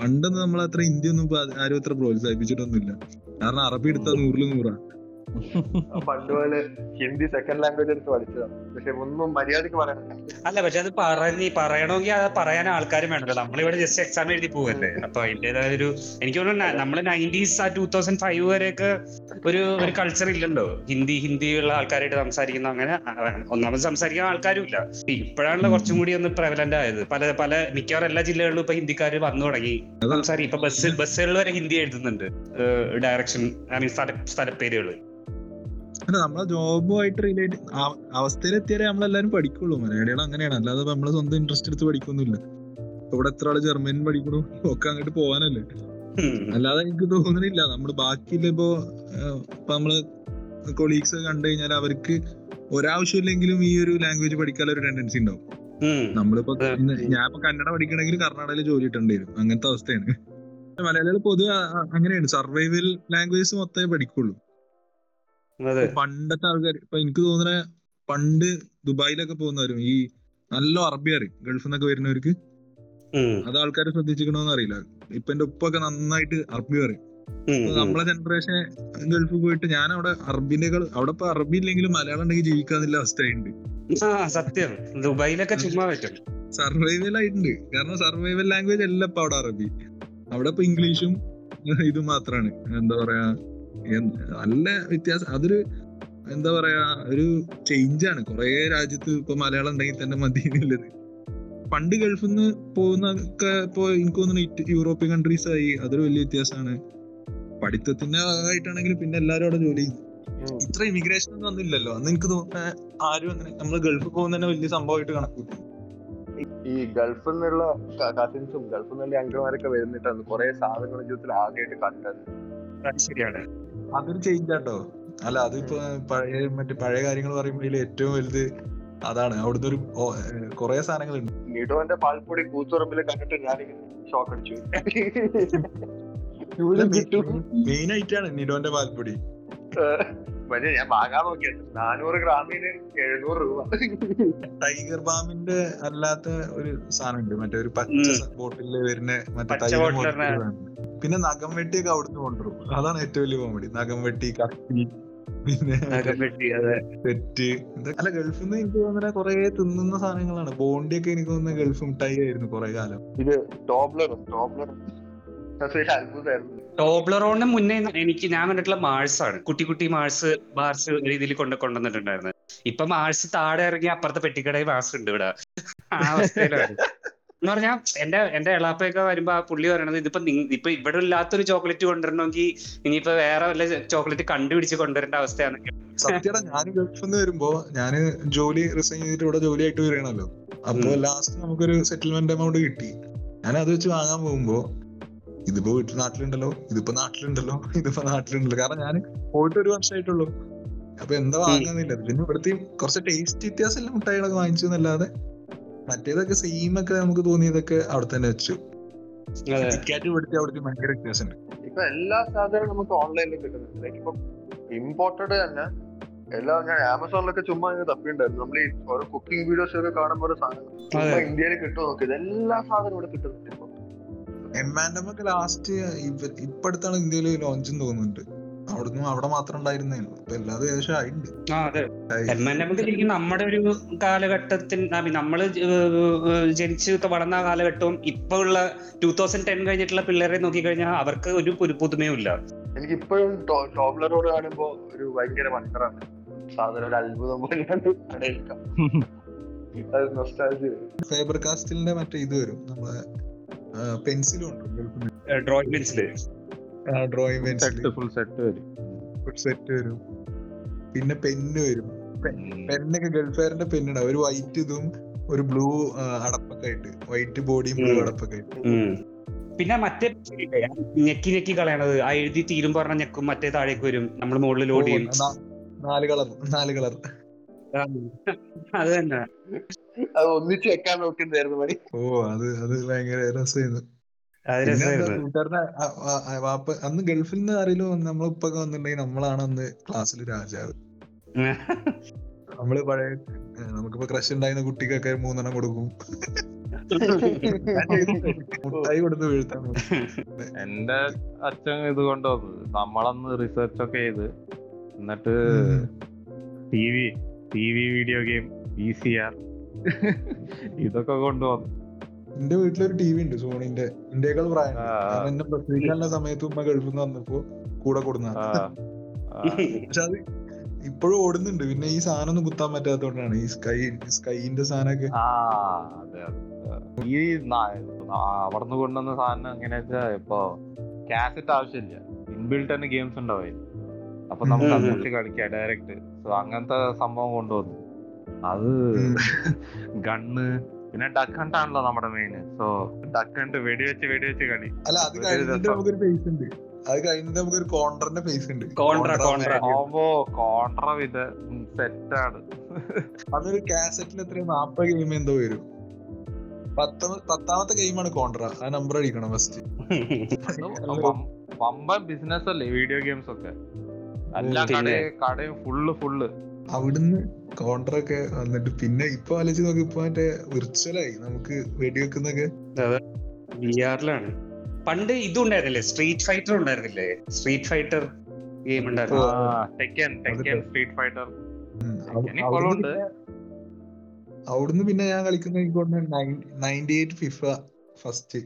പണ്ടൊന്നും നമ്മൾ അത്ര ഹിന്ദി ഒന്നും ആരും അത്ര പ്രോത്സാഹിപ്പിച്ചിട്ടൊന്നുമില്ല. കാരണം അറബി എടുത്താൽ നൂറിൽ നൂറാ.
പണ്ട് പോലെ ഹിന്ദി സെക്കൻഡ് ലാംഗ്വേജ് എടുത്ത് പഠിച്ചതാണ് പക്ഷെ ഒന്നും മര്യാദയ്ക്ക് പറയാൻ
അല്ല പക്ഷെ അത് പറഞ്ഞ് പറയണമെങ്കിൽ അത് പറയാൻ ആൾക്കാരും വേണമല്ലോ നമ്മളിവിടെ ജസ്റ്റ് എക്സാം എഴുതി പോകല്ലേ അപ്പൊ അതിന്റേതായ ഒരു എനിക്ക് തോന്നുന്നു നമ്മൾ നയന്റീസ് ആ ടൂ തൗസൻഡ് ഫൈവ് വരെയൊക്കെ ഒരു ഒരു കൾച്ചർ ഇല്ലല്ലോ. ഹിന്ദി ഹിന്ദിയുള്ള ആൾക്കാരായിട്ട് സംസാരിക്കുന്ന അങ്ങനെ ഒന്നാമത് സംസാരിക്കുന്ന ആൾക്കാരും ഇല്ല. ഇപ്പോഴാണല്ലോ കുറച്ചും കൂടി ഒന്ന് പ്രവലന്റ് ആയത്. പല പല മിക്കവാറും എല്ലാ ജില്ലകളിലും ഇപ്പൊ ഹിന്ദിക്കാർ വന്നു തുടങ്ങി. സംസാരിക്കും. ഇപ്പൊ ബസ് ബസ്സുകളിൽ വരെ ഹിന്ദി എഴുതുന്നുണ്ട്. ഡയറക്ഷൻ ഐ മീൻ സ്ഥല സ്ഥലപ്പേരുകൾ
നമ്മളെ ജോബുമായിട്ട് റിലേറ്റ് അവസ്ഥയിലെത്തിയാലേ നമ്മളെല്ലാരും പഠിക്കുള്ളൂ. മലയാളികൾ അങ്ങനെയാണ്. അല്ലാതെ നമ്മളെ സ്വന്തം ഇൻട്രസ്റ്റ് എടുത്ത് പഠിക്കൊന്നുമില്ല. ഇവിടെ എത്ര ആൾ ജർമ്മൻ പഠിക്കണു? ഒക്കെ അങ്ങോട്ട്
പോവാനല്ലേ
അല്ലാതെ എനിക്ക് തോന്നുന്നില്ല നമ്മൾ ബാക്കിയുള്ള ഇപ്പോ ഇപ്പൊ നമ്മൾ കൊളീഗ്സ് കണ്ടു കഴിഞ്ഞാൽ അവർക്ക് ഒരാവശ്യമില്ലെങ്കിലും ഈ ഒരു ലാംഗ്വേജ് പഠിക്കാനുള്ള ഒരു ടെൻഡൻസി ഉണ്ടാവും. നമ്മളിപ്പോ. ഞാൻ ഇപ്പൊ കന്നഡ പഠിക്കണമെങ്കിൽ കർണാടകയിൽ ജോലി കിട്ടേണ്ടി വരും അങ്ങനത്തെ അവസ്ഥയാണ്. മലയാളികൾ പൊതുവെ അങ്ങനെയാണ്. സർവൈവൽ ലാംഗ്വേജസ് മൊത്തമേ പഠിക്കുള്ളൂ. പണ്ടത്തെ ആൾക്കാർ ഇപ്പൊ എനിക്ക് തോന്നുന്ന പണ്ട് ദുബായിലൊക്കെ പോകുന്നവരും ഈ നല്ല അറബി അറിയും ഗൾഫിൽ നിന്നൊക്കെ വരുന്നവർക്ക്. അത് ആൾക്കാർ ശ്രദ്ധിച്ചിക്കണോന്ന് അറിയില്ല. ഇപ്പൊ എന്റെ ഉപ്പൊക്കെ നന്നായിട്ട് അറബി പറയും. നമ്മളെ ജനറേഷൻ ഗൾഫിൽ പോയിട്ട് ഞാൻ അവിടെ അറബിനേക്കാൾ അവിടെ ഇപ്പൊ അറബി ഇല്ലെങ്കിലും മലയാളം ഉണ്ടെങ്കിൽ ജീവിക്കാന്നില്ല അവസ്ഥയുണ്ട്.
സത്യം. ദുബായിലൊക്കെ ചുമ്മാ പറ്റും.
സർവൈവൽ ആയിട്ടുണ്ട്. കാരണം സർവൈവൽ ലാംഗ്വേജ് അല്ല ഇപ്പൊ അവിടെ അറബി. അവിടെ ഇപ്പൊ ഇംഗ്ലീഷും ഇത് മാത്രാണ്. എന്താ പറയാ നല്ല വ്യത്യാസം. അതൊരു എന്താ പറയാ ഒരു ചേഞ്ച് ആണ്. കുറെ രാജ്യത്ത് ഇപ്പൊ മലയാളം ഉണ്ടെങ്കിൽ തന്നെ മതി എന്നുള്ളത്. പണ്ട് ഗൾഫിൽ നിന്ന് പോകുന്ന ഒക്കെ ഇപ്പൊ എനിക്ക് തോന്നുന്നു യൂറോപ്യൻ കൺട്രീസ് ആയി. അതൊരു വലിയ വ്യത്യാസമാണ്. പഠിത്തത്തിന്റെ ഭാഗമായിട്ടാണെങ്കിൽ പിന്നെ എല്ലാരും അവിടെ ജോലി
ചെയ്യുന്നു
ഇത്ര ഇമിഗ്രേഷൻ ഒന്നും വന്നില്ലല്ലോ. അന്ന് എനിക്ക് തോന്നുന്ന ആരും അങ്ങനെ നമ്മൾ ഗൾഫിൽ പോകുന്ന തന്നെ വലിയ സംഭവമായിട്ട് കണക്കൂട്ടും
ഈ ഗൾഫിൽ നിന്നുള്ള കസിൻസും ഗൾഫിൽ നിന്നുള്ള അംഗന്മാരൊക്കെ വരുന്നിട്ടാണ് കുറെ സാധനങ്ങൾ ജീവിതത്തിൽ ആദ്യമായിട്ട് കണ്ടത്.
അത് ശരിയാണ്.
അതൊരു ചേഞ്ച് ആട്ടോ. അല്ല അതിപ്പോ പഴയ മറ്റേ പഴയ കാര്യങ്ങൾ പറയുമ്പോൾ ഏറ്റവും വലുത് അതാണ്. അവിടുന്ന് ഒരു കുറെ സാധനങ്ങളുണ്ട്.
നിഡോന്റെ പാൽപ്പൊടി കൂത്തുറമ്പിൽ കണ്ടിട്ട് ഞാൻ ഷോക്ക് അടിച്ചു
മെയിൻ ആയിട്ടാണ് നിഡോന്റെ പാൽപ്പൊടി.
പക്ഷേ ഞാൻ വാങ്ങാൻ നോക്കിയത് നാനൂറ് ഗ്രാമിന് എഴുന്നൂറ് രൂപ.
ടൈഗർ ബാമിന്റെ അല്ലാത്ത ഒരു സാധനം ഉണ്ട് മറ്റേ ഒരു പച്ച
ഉം.
ബോട്ടിലിൽ വരുന്ന മറ്റേ ടൈഗർ
ബോട്ടിലിൽ.
പിന്നെ നഖം വെട്ടിയൊക്കെ അവിടുന്ന് കൊണ്ടുവരും. അതാണ് ഏറ്റവും വലിയ കോമഡി നഖം വെട്ടി കത്തി പിന്നെ ഇതൊക്കെ. അല്ല ഗൾഫിൽ നിന്ന് എനിക്ക് തോന്നുന്ന കൊറേ തിന്നുന്ന സാധനങ്ങളാണ്. ബോണ്ടിയൊക്കെ എനിക്ക് തോന്നുന്ന ഗൾഫ് മിഠായി ആയിരുന്നു കൊറേ കാലം.
ഇത് ടോബ്ലറും അതൊരു അത്ഭുതമായിരുന്നു.
ടോബ്ലറോണിന് മുന്നേ എനിക്ക് ഞാൻ കണ്ടിട്ടുള്ള മാൾസ് ആണ്. കുട്ടി കുട്ടി മാൾസ് ബാർസ് രീതിയിൽ കൊണ്ട് കൊണ്ടുവന്നിട്ടുണ്ടായിരുന്നത് ഇപ്പൊ മാൾസ് താഴെ ഇറങ്ങി അപ്പുറത്തെ പെട്ടിക്കടയിൽ മാസ് ഉണ്ട് ഇവിടെ. ആ അവസ്ഥയിലാണ് എന്ന് പറഞ്ഞാൽ എന്റെ എന്റെ എളാപ്പയൊക്കെ വരുമ്പോ ആ പുള്ളി പറയണത് ഇതിപ്പോ ഇപ്പൊ ഇവിടെ ഇല്ലാത്തൊരു ചോക്ലേറ്റ് കൊണ്ടുവരണമെങ്കിൽ ഇനിയിപ്പോ വേറെ വല്ല ചോക്ലേറ്റ് കണ്ടുപിടിച്ച് കൊണ്ടുവരേണ്ട അവസ്ഥയാണ്.
സത്യം ഞാൻ ഗൾഫിൽ നിന്ന് വരുമ്പോ ഞാൻ ജോലി റിസൈൻ ചെയ്തിട്ട് ഇവിടെ ജോലിയായിട്ട് വരികയാണല്ലോ. അപ്പൊ ലാസ്റ്റ് നമുക്കൊരു സെറ്റിൽമെന്റ് എമൗണ്ട് കിട്ടി. ഞാൻ അത് വെച്ച് വാങ്ങാൻ പോകുമ്പോ ഇതിപ്പോ വീട്ടിൽ നാട്ടിലുണ്ടല്ലോ ഇതിപ്പോ നാട്ടിലുണ്ടല്ലോ ഇതിപ്പോ നാട്ടിലുണ്ടല്ലോ. കാരണം ഞാൻ പോയിട്ട് ഒരു വർഷമായിട്ടുള്ളൂ അപ്പൊ എന്താ വാങ്ങുന്നില്ല. പിന്നെ ഇവിടുത്തെ കുറച്ച് ടേസ്റ്റ് വ്യത്യാസമില്ല മുട്ടായികളൊക്കെ വാങ്ങിച്ചു എന്നല്ലാതെ മറ്റേതൊക്കെ സെയിം ഒക്കെ നമുക്ക് തോന്നിയതൊക്കെ അവിടെ തന്നെ വെച്ചു.
അതെ.
ടിക്കറ്റ് ഇവിടുത്തെ അവിടുത്തെ ഭയങ്കര വ്യത്യാസമുണ്ട്.
ഇപ്പൊ എല്ലാ സാധനവും നമുക്ക് ഓൺലൈനിൽ കിട്ടുന്നുണ്ട്. ലൈക്ക് ഇപ്പം ഇമ്പോർട്ടഡ് തന്നെ. എല്ലാം ഞാൻ ആമസോണിലൊക്കെ ചുമ്മാ ഇങ്ങനെ തപ്പിണ്ടായിരുന്നു നമ്മൾ ഈ ഓരോ കുക്കിംഗ് വീഡിയോസ് ഒക്കെ കാണുമ്പോൾ സാധനം ഇന്ത്യയിൽ കിട്ടുമോ നോക്കി. എല്ലാ സാധനവും ഇവിടെ കിട്ടുന്നുണ്ട് ഇപ്പൊ.
എംമാൻഡം ഒക്കെ ലാസ്റ്റ് ഇപ്പടുത്താണ് ഇന്ത്യയിൽ ലോഞ്ച് തോന്നുന്നുണ്ട്. അവിടുന്ന് അവിടെ മാത്രം ഉണ്ടായിരുന്നേ ഉള്ളൂ. ഇപ്പൊ എല്ലാതും ഏകദേശം ആയിട്ടുണ്ട്.
നമുക്ക് ശരിക്കും നമ്മുടെ ഒരു കാലഘട്ടത്തിൽ ജ- ജനിച്ച് വളർന്ന കാലഘട്ടവും ഇപ്പൊ ഉള്ള ടൂ തൗസൻഡ് ടെൻ കഴിഞ്ഞിട്ടുള്ള പിള്ളേരെ നോക്കി കഴിഞ്ഞാൽ അവർക്ക് ഒരു ഒരു പുതുമയുമില്ല
എനിക്ക് ഇപ്പോഴും ടോബ്ലറോട് കാണുമ്പോ ഒരു ഭയങ്കര വണ്ടറാണ്. സാധനം ഒരു അത്ഭുതം പോലെയാണ്
ഫേബർ കാസ്റ്റിലിന്റെ മറ്റേ ഇത് വരും. നമ്മളെ പെൻസിലും ഉണ്ട്.
Drawing
pencil drawing
pencil full set വരും.
സെറ്റ് വരും. പിന്നെ പെന്ന് വരും. പെന്നൊക്കെ ഗൾഫുകാരന്റെ പെന്നുണ്ടാവും ഒരു വൈറ്റ് ഇതും ഒരു ബ്ലൂ അടപ്പൊക്കെ ആയിട്ട്. വൈറ്റ് ബോഡിയും ബ്ലൂ അടപ്പൊക്കെ ആയിട്ട്.
പിന്നെ മറ്റേ ഞെക്കി ഞെക്കി കളയണത്. ആ എഴുതി തീരും പറഞ്ഞ ഞെക്കും മറ്റേ താഴേക്ക് വരും. നമ്മൾ മുകളിൽ ലോഡ് ചെയ്യും.
നാല് കളർ. നാല് കളർ.
അത് തന്നെ.
അത് ഒന്നിച്ച് വെക്കാൻ നോക്കിണ്ടായിരുന്നു മണി
ഓ അത് അത് ഭയങ്കര രസമായിരുന്നു. വാപ്പ അന്ന് ഗൾഫിൽ നിന്ന് ആരെങ്കിലും നമ്മളിപ്പൊക്കെ വന്നിട്ടുണ്ടെങ്കിൽ നമ്മളാണ് അന്ന് ക്ലാസ്സിൽ രാജാവ്. നമ്മൾ പഴയ നമുക്കിപ്പോ ക്രഷ് ഉണ്ടായിരുന്ന കുട്ടിക്കൊക്കെ മൂന്നെണ്ണം കൊടുക്കും. മുട്ടായി കൊടുത്ത് വീഴ്ത്താൻ.
എന്റെ അച്ഛൻ ഇത് കൊണ്ടുവന്നത് നമ്മളന്ന് റിസർച്ച് ഒക്കെ ചെയ്ത് എന്നിട്ട്. T V T V video game V C R ഇതൊക്കെ കൊണ്ടുവന്നു.
എന്റെ വീട്ടിലൊരു ടി വി ഉണ്ട് സോണിന്റെ. ഇന്ത്യക്കാൾ പ്രായം. എന്നെ പ്രസവിക്കാനുള്ള സമയത്ത് ഉമ്മ ഗൾഫിൽ നിന്ന് വന്നപ്പോ കൂടെ കൊടുന്ന. പക്ഷെ അത് ഇപ്പോഴും ഓടുന്നുണ്ട്. പിന്നെ ഈ സാധനം ഒന്നും കുത്താൻ പറ്റാത്തോണ്ടാണ് ഈ സ്കൈ സ്കൈന്റെ സാധനമൊക്കെ
ഈ അവിടുന്ന് കൊണ്ടുവന്ന സാധനം എങ്ങനെയാ വെച്ചാ ഇപ്പൊ കാസറ്റ് ആവശ്യമില്ല. ഇൻബിൽട്ട് തന്നെ ഗെയിംസ് ഉണ്ടാവും അപ്പൊ നമുക്ക് കളിക്കാം ഡയറക്റ്റ് സോ അങ്ങനത്തെ സംഭവം കൊണ്ടുവന്നു. അത്. ഗണ്ണ് പിന്നെ ഡക്ക് ഹണ്ട് ആണല്ലോ നമ്മുടെ മെയിൻ സോ ഡക്ക് ഹണ്ട് വെടിവെച്ച് വെടിവെച്ച് കളി.
അല്ല അത് കഴിഞ്ഞിട്ട് നമുക്കൊരു ഫേസ് ഉണ്ട്. അത് കഴിഞ്ഞിട്ട് നമുക്കൊരു കോണ്ടറിന്റെ ഫേസ് ഉണ്ട്.
കോൺട്ര
Contra
കോൺട്ര
ഓവോ കോൺട്ര വിത് സെറ്റാണ്
അതൊരു കാസറ്റിൽ എത്ര നാപ്പത് ഗെയിം എന്തോ വരും. പത്ത പത്താമത്തെ ഗെയിമാണ് കോൺട്ര ആ നമ്പർ അടിക്കണം ഫസ്റ്റ്
വമ്പൻ ബിസിനസ് അല്ലേ വീഡിയോ ഗെയിംസ് ഒക്കെ. എല്ലാ കടയും കടയും ഫുള്ള് ഫുള്ള്
അവിടുന്ന് കോൺട്ര ഒക്കെ വന്നിട്ട് പിന്നെ ഇപ്പൊ ആലോചിച്ച് നോക്കി ഇപ്പൊ മറ്റേ വിർച്വലായി നമുക്ക് വെടിവെക്കുന്നൊക്കെ.
വി ആറിലാണ് പണ്ട് ഇതും ഉണ്ടായിരുന്നില്ലേ? സ്ട്രീറ്റ് ഫൈറ്റർ ഉണ്ടായിരുന്നില്ലേ? സ്ട്രീറ്റ് ഫൈറ്റർ ഗെയിം ഉണ്ടായിരുന്നു.
ടെക്കൻ ടെക്കൻ സ്ട്രീറ്റ് ഫൈറ്റർ
അവിടുന്ന്
ഉണ്ട്.
പിന്നെ- പിന്നെ ഞാൻ കളിക്കുന്ന എനിക്ക് ninety eight FIFA first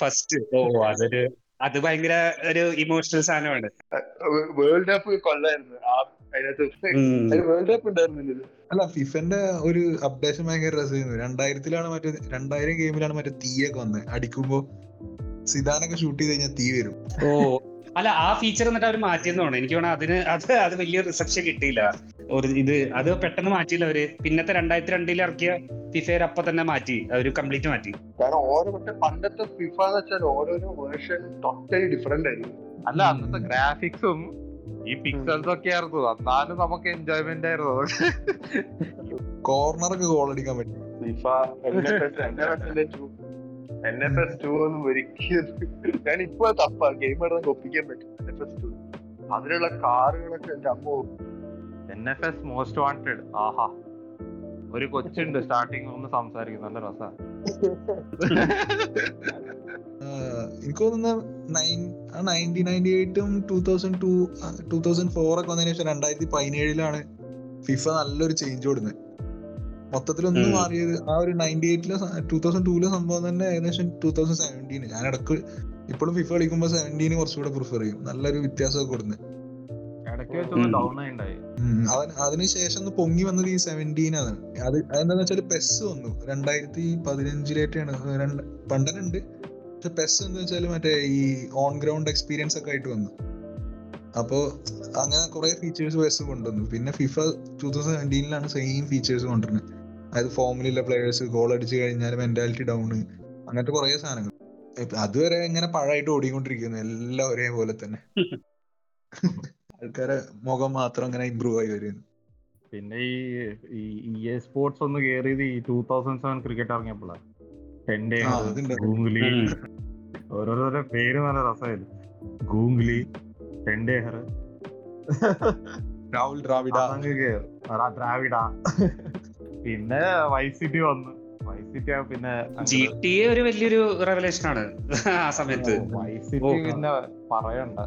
first ഓ അതൊരു അത് ഭയങ്കര ഒരു ഇമോഷണൽ സാധനമാണ്.
വേൾഡ് കപ്പ് കൊള്ളായിരുന്നു. ആ അതിനകത്ത്
ഉം.
വേൾഡ് കപ്പ് ഉണ്ടായിരുന്നില്ല
അല്ല ഫിഫന്റെ ഒരു അപ്ഡേഷൻ ഭയങ്കര രസമായിരുന്നു. രണ്ടായിരത്തിലാണ് മറ്റേ രണ്ടായിരം ഗെയിമിലാണ് മറ്റേ തീയൊക്കെ വന്നത് അടിക്കുമ്പോ സിദാനൊക്കെ ഷൂട്ട് ചെയ്ത് കഴിഞ്ഞാൽ തീ വരും.
ഓ. അല്ല ആ ഫീച്ചർ എന്നിട്ട് അവർ മാറ്റിയെന്ന് തോന്നുന്നു. എനിക്ക് തോന്നുന്നു അതിന് അത് അത് വലിയ റിസപ്ഷൻ കിട്ടിയില്ല. ഒരു ഇത് അത് പെട്ടെന്ന് മാറ്റിയില്ല അവർ. പിന്നത്തെ രണ്ടായിരത്തി രണ്ടിൽ ഇറക്കിയ ഫിഫയർ അപ്പൊ തന്നെ മാറ്റി. അവർ കംപ്ലീറ്റ് മാറ്റി.
കാരണം ഓരോ പക്ഷെ പണ്ടത്തെ ഫിഫ എന്ന് വെച്ചാൽ ഓരോരോ വേർഷൻ ടോട്ടലി ഡിഫറെന്റ് ആയിരുന്നു
അല്ല അന്നത്തെ ഗ്രാഫിക്സും ഈ പിക്സൽസ് ഒക്കെ ആയിരുന്നു. എന്നാലും നമുക്ക് എൻജോയ്മെന്റ് ആയിരുന്നു.
കോർണർക്ക് ഗോൾ അടിക്കാൻ പറ്റും.
എൻ എഫ് എസ് ടു ഒന്നും ഒരിക്കലും ഞാൻ ഇപ്പൊ തപ്പ ഗെയിം എടുത്ത് ഒപ്പിക്കാൻ പറ്റും എൻ എഫ് എസ് ടു അതിലുള്ള കാറുകളൊക്കെ എന്റെ അമ്മ
N F S Most Wanted ആഹാ. ഒരു കൊച്ചുണ്ട്. സ്റ്റാർട്ടിങ് ഒന്ന് സംസാരിക്കുന്നു നല്ല രസാ.
എനിക്ക് തോന്നുന്ന nine nineteen ninety എയ്റ്റും two thousand two two thousand four ഒക്കെ വന്നതിന് ശേഷം രണ്ടായിരത്തി പതിനേഴിലാണ് ഫിഫ നല്ലൊരു ചേഞ്ച് കൊടുക്കുന്നത് മൊത്തത്തിലൊന്നും. മാറിയത് ആ ഒരു നയന്റി എയ്റ്റിലെ ടൂ തൗസൻഡ് ടൂലെ സംഭവം തന്നെ ഏകദേശം ടൂ തൗസൻഡ് സെവന്റീന് ഞാൻ ഇടയ്ക്ക് ഇപ്പോഴും ഫിഫ കളിക്കുമ്പോൾ സെവന്റീന് കുറച്ചുകൂടെ പ്രിഫർ ചെയ്യും. നല്ലൊരു വ്യത്യാസമൊക്കെ കൊടുക്കുന്നത് അതിനുശേഷം ഒന്ന് പൊങ്ങി വന്നത് ഈ സെവന്റീൻ ആണ്. അത് അതെന്താന്ന് വെച്ചാൽ പെസ് വന്നു. രണ്ടായിരത്തി പതിനഞ്ചിലേറ്റാണ് രണ്ട് പണ്ടനുണ്ട് പെസ് എന്ന് വെച്ചാൽ മറ്റേ ഈ ഓൺ ഗ്രൗണ്ട് എക്സ്പീരിയൻസ് ഒക്കെ ആയിട്ട് വന്നു. അപ്പോ അങ്ങനെ കുറെ ഫീച്ചേഴ്സ് പെസ് കൊണ്ടുവന്നു. പിന്നെ ഫിഫ ടൂ തൗസൻഡ് സെവന്റീനിലാണ് സെയിം ഫീച്ചേഴ്സ് കൊണ്ടുവരുന്നത് അതായത് ഫോമിലുള്ള പ്ലേയേഴ്സ് ഗോൾ അടിച്ചു കഴിഞ്ഞാൽ മെന്റാലിറ്റി ഡൗൺ അങ്ങനത്തെ കുറെ സാധനങ്ങൾ. അതുവരെ ഇങ്ങനെ പഴമായിട്ട് ഓടിക്കൊണ്ടിരിക്കുന്നു. എല്ലാം ഒരേപോലെ തന്നെ. ആൾക്കാരെ മുഖം മാത്രം അങ്ങനെ ഇമ്പ്രൂവ് ആയി വരുന്നു.
പിന്നെ ഈ ഈ സ്പോർട്സ് ഒന്ന് കേറിയത് ഈ ടൂ തൗസൻഡ് സെവൻ ക്രിക്കറ്റ് ഇറങ്ങിയപ്പോഴാണ്
അതുണ്ട്.
ഗൂംഗ്ലി. ഓരോരോരോ പേര് നല്ല രസമായിരുന്നു ഗൂംഗ്ലി ടെൻഡേഹർ
രാഹുൽ ദ്രാവിഡ.
ദ്രാവിഡ. പിന്നെ വൈസിറ്റി വന്നു. വൈസിറ്റി സിറ്റി പിന്നെ
ജി ടി എ ഒരു വലിയൊരു റെവലേഷൻ ആണ് ആ സമയത്ത്. വൈസിറ്റി
പിന്നെ പറയണ്ട.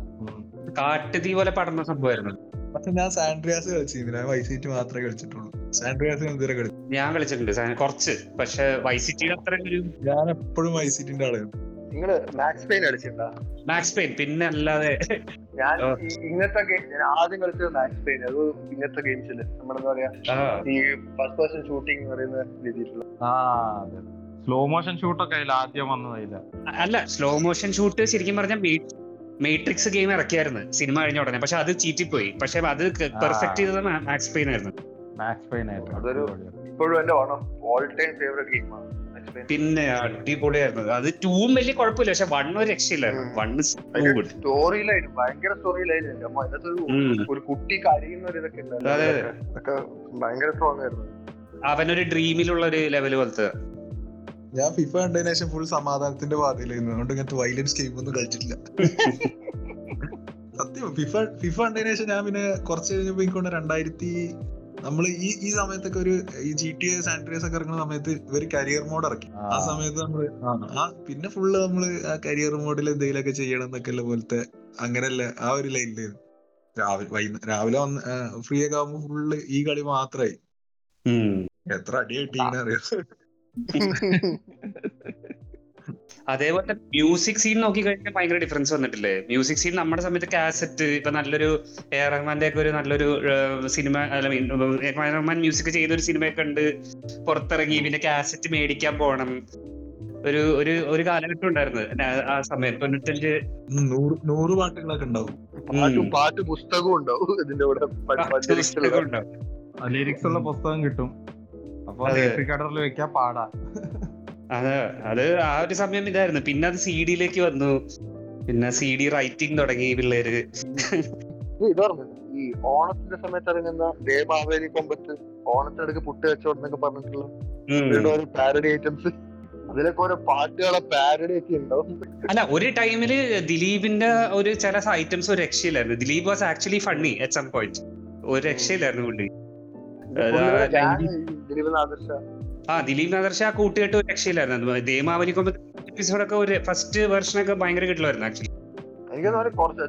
കാട്ടുതീ പോലെ പടർന്ന സംഭവമായിരുന്നു.
പക്ഷെ ഞാൻ സാൻഡ്രിയാസ് കളിച്ചിരുന്നില്ല. വൈസിറ്റി മാത്രമേ കളിച്ചിട്ടുള്ളൂ. ഞാൻ
കളിച്ചിട്ടുണ്ട് കുറച്ച് പക്ഷെ വൈസിറ്റിയുടെ അത്ര ഒരു
ഞാൻ എപ്പോഴും വൈസിറ്റിന്റെ ആളായിരുന്നു
നിങ്ങൾ മാക്സ് പെയിൻ കളിച്ചിട്ടുണ്ടോ?
മാക്സ് പെയിൻ പിന്നെ അല്ലാതെ
ഞാൻ. ഇങ്ങനത്തെ ഗെയിം ഞാൻ ആദ്യം കളിച്ചത് മാക്സ് പെയിൻ അത് ഇങ്ങനത്തെ ഗെയിംസിൽ നമ്മളെന്താ പറയാ ഈ ഫസ്റ്റ് പേഴ്സൺ ഷൂട്ടിംഗ് എന്ന് പറയുന്ന രീതിയിലുള്ള.
ആ സ്ലോ മോഷൻ ഷൂട്ടൊക്കെ അതിൽ ആദ്യം വന്നതില്ല
അല്ല സ്ലോ മോഷൻ ഷൂട്ട് ശരിക്കും പറഞ്ഞാൽ മേട്രിക്സ് ഗെയിം ഇറക്കിയായിരുന്നു സിനിമ കഴിഞ്ഞ ഉടനെ. പക്ഷെ അത് ചീറ്റിപ്പോയി. പക്ഷെ അത് പെർഫെക്റ്റ് ചെയ്തത് മാക്സ് പെയിൻ ആയിരുന്നു.
മാക്സ് പെയിൻ ആയിരുന്നു.
അതൊരു- ഇപ്പോഴും എന്റെ ഓൾ ടൈം ഫേവറേറ്റ് ഗെയിമാണ്
പിന്നെ അടിപൊളിയായിരുന്നു. അത് ടൂം വലിയ കുഴപ്പമില്ല. പക്ഷെ വൺ ഒരു രക്ഷയില്ലായിരുന്നു. വൺ
സ്റ്റോറി ലൈൻ ഭയങ്കര സ്റ്റോറി ലൈൻ അതിനകത്ത് ഒരു കുട്ടി കരയുന്ന ഒരു ഇതൊക്കെ
അതെ, അതെ.
അതൊക്കെ ഭയങ്കര സ്ട്രോങ് ആയിരുന്നു.
അവനൊരു ഡ്രീമിലുള്ള ഒരു ലെവൽ പോലത്തെ.
ഞാൻ ഫിഫ കണ്ടതിന് ശേഷം ഫുൾ സമാധാനത്തിന്റെ പാതയിലായിരുന്നു അതുകൊണ്ട് ഇങ്ങനത്തെ വയലൻസ് ഗെയിം ഒന്നും കളിച്ചിട്ടില്ല. സത്യം ഫിഫ ഫിഫ കണ്ടതിന് ശേഷം ഞാൻ പിന്നെ കുറച്ച് കഴിഞ്ഞപ്പോ എനിക്കൊണ്ട് രണ്ടായിരത്തി നമ്മൾ ഈ ഈ സമയത്തൊക്കെ ഒരു ഈ ജി ടി എ സാനിറ്റൈസ് ഒക്കെ ഇറങ്ങുന്ന സമയത്ത് ഇവർ കരിയർ മോഡ് ഇറക്കി. ആ. സമയത്ത് നമ്മൾ ആ. പിന്നെ ഫുള്ള് നമ്മൾ ആ കരിയർ മോഡിൽ എന്തെങ്കിലുമൊക്കെ ചെയ്യണം എന്നൊക്കെ ഉള്ള പോലത്തെ അങ്ങനെയല്ല ആ ഒരു ലൈനിൽ രാവിലെ വൈകുന്നേരം രാവിലെ വന്ന് ഫ്രീ ഒക്കെ ആകുമ്പോ ഫുള്ള് ഈ കളി മാത്രമായി എത്ര അടി കിട്ടി അറിയാം.
അതേപോലെ മ്യൂസിക് സീൻ നോക്കി കഴിഞ്ഞാൽ ഭയങ്കര ഡിഫറൻസ് വന്നിട്ടില്ലേ? മ്യൂസിക് സീൻ നമ്മുടെ സമയത്ത് കാസറ്റ് ഇപ്പൊ നല്ലൊരു എ ആർ റഹ്മാന്റെ ഒക്കെ ഒരു നല്ലൊരു സിനിമ അല്ല മീൻ എ റഹ്മാൻ മ്യൂസിക് ചെയ്ത ഒരു സിനിമയൊക്കെ ഉണ്ട്. പുറത്തിറങ്ങി പിന്നെ കാസറ്റ് മേടിക്കാൻ പോകണം ഒരു ഒരു ഒരു കാലഘട്ടം ഉണ്ടായിരുന്നു. ആ- സമയത്ത് തൊണ്ണൂറ്റഞ്ച്
നൂറ് നൂറ് പാട്ടുകളൊക്കെ ഉണ്ടാവും.
പാട്ടും പാട്ട് പുസ്തകവും ഉണ്ടാവും ഇതിന്റെ കൂടെ.
ലിറിക്സ് ഉള്ള പുസ്തകം കിട്ടും. അപ്പൊ. റെക്കോർഡറിൽ വെക്കാൻ പാടാ.
അത് അത് ആ ഒരു സമയം ഇതായിരുന്നു. പിന്നെ അത് സി ഡിയിലേക്ക് വന്നു. പിന്നെ സി ഡി റൈറ്റിംഗ് തുടങ്ങി പിള്ളേര്.
ഈ ഓണത്തിന്റെ സമയത്ത് ഇറങ്ങുന്ന ദേവാവേലി കൊമ്പത്ത് ഓണത്തിനടുക്ക് പുട്ട് വെച്ചോടെന്നൊക്കെ പറഞ്ഞിട്ടുള്ള. ഇവരുടെ ഓരോ പാരഡി ഐറ്റംസ് അതിലൊക്കെ ഓരോ പാട്ടുകളെ പാരഡി ഒക്കെ ഉണ്ടാവും.
അല്ല ഒരു ടൈമിൽ ദിലീപിന്റെ ഒരു ചില ഐറ്റംസ് ഒരു രക്ഷയില്ലായിരുന്നു. Dileep was actually funny at some point ഒരു രക്ഷയില്ലായിരുന്നു പുള്ളി.
പുള്ളിയുടെ
അതാ,
gang ഈ ദിലീപ് ആദർശ
ആ ദിലീപ് നദർശ ആ കൂട്ടുകെട്ട് ഒരു രക്ഷയില്ലായിരുന്നു ദേമാവലി എപ്പിസോഡൊക്കെ ഒരു ഫസ്റ്റ് വെർഷനൊക്കെ ഭയങ്കര കിട്ടില്ലായിരുന്നു ആക്ച്വലി
എനിക്ക് തോന്നുന്നു കുറച്ച്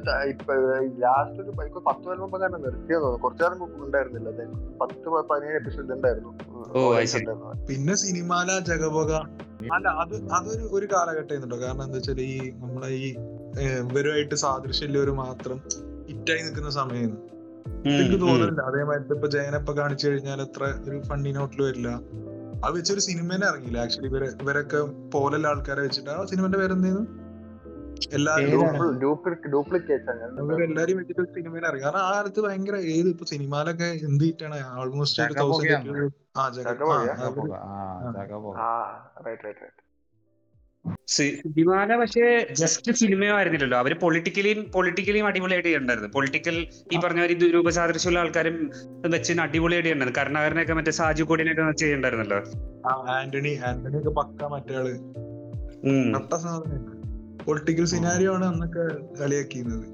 ലാസ്റ്റ് ഒരു ഇപ്പൊ പത്ത് കൊല്ലം മുമ്പ് തന്നെ നിർത്തിയത് തോന്നുന്നു. കുറച്ചു നേരം ഉണ്ടായിരുന്നില്ല. പത്ത് പതിനേഴ് എപ്പിസോഡ് ഉണ്ടായിരുന്നു.
പിന്നെ സിനിമാല ജഗബോഗ. അല്ല അത് അതൊരു ഒരു കാലഘട്ടം ആയിരുന്നുണ്ടോ കാരണം എന്താ വെച്ചാൽ ഈ നമ്മളെ ഈ ഇവരുമായിട്ട് സാദൃശ്യമുള്ളവര് മാത്രം ഹിറ്റായി നിൽക്കുന്ന സമയം എനിക്ക് തോന്നുന്നില്ല. അതേമാതിരി ഇപ്പൊ ജയനപ്പ കാണിച്ചു കഴിഞ്ഞാൽ അത്ര ഒരു ഫണ്ണി നോട്ടിൽ വരില്ല. അത് വെച്ചൊരു സിനിമേനെ ഇറങ്ങിയില്ല. ആക്ച്വലി ഇവരെ ഇവരൊക്കെ പോലുള്ള ആൾക്കാരെ വെച്ചിട്ട്. ആ സിനിമന്റെ പേര് എല്ലാരും വെച്ചിട്ട് ഇറങ്ങി. കാരണം ആ കാലത്ത് ഭയങ്കര ഏത് ഇപ്പൊ സിനിമയിലൊക്കെ എന്ത് ഹിറ്റാണ്? ആൾമോസ്റ്റ് ഒരു
ജഗബോഗയാണ്.
തൗസൻഡ് ആ ജഗ
സിനിമാല പക്ഷേ ജസ്റ്റ് സിനിമയോ ആയിരുന്നില്ലല്ലോ. അവർ പൊളിറ്റിക്കലിയും പൊളിറ്റിക്കലിയും അടിപൊളിയായിട്ട് ചെയ്യണ്ടായിരുന്നു പൊളിറ്റിക്കൽ ഈ പറഞ്ഞ ഒരു രൂപസാദൃശ്യമുള്ള ആൾക്കാരും വെച്ച് അടിപൊളിയായിട്ട് ചെയ്യണ്ടായിരുന്നു കരുണാകരനൊക്കെ മറ്റേ സാജു കോടിനൊക്കെ വെച്ച് ചെയ്യണ്ടായിരുന്നല്ലോ
ആന്റണി ആന്റണി ഒക്കെ പക്ക മറ്റേ പൊളിറ്റിക്കൽ സിനാരിയോ ആണ് അന്നൊക്കെ കളിയാക്കിയിരുന്നത്.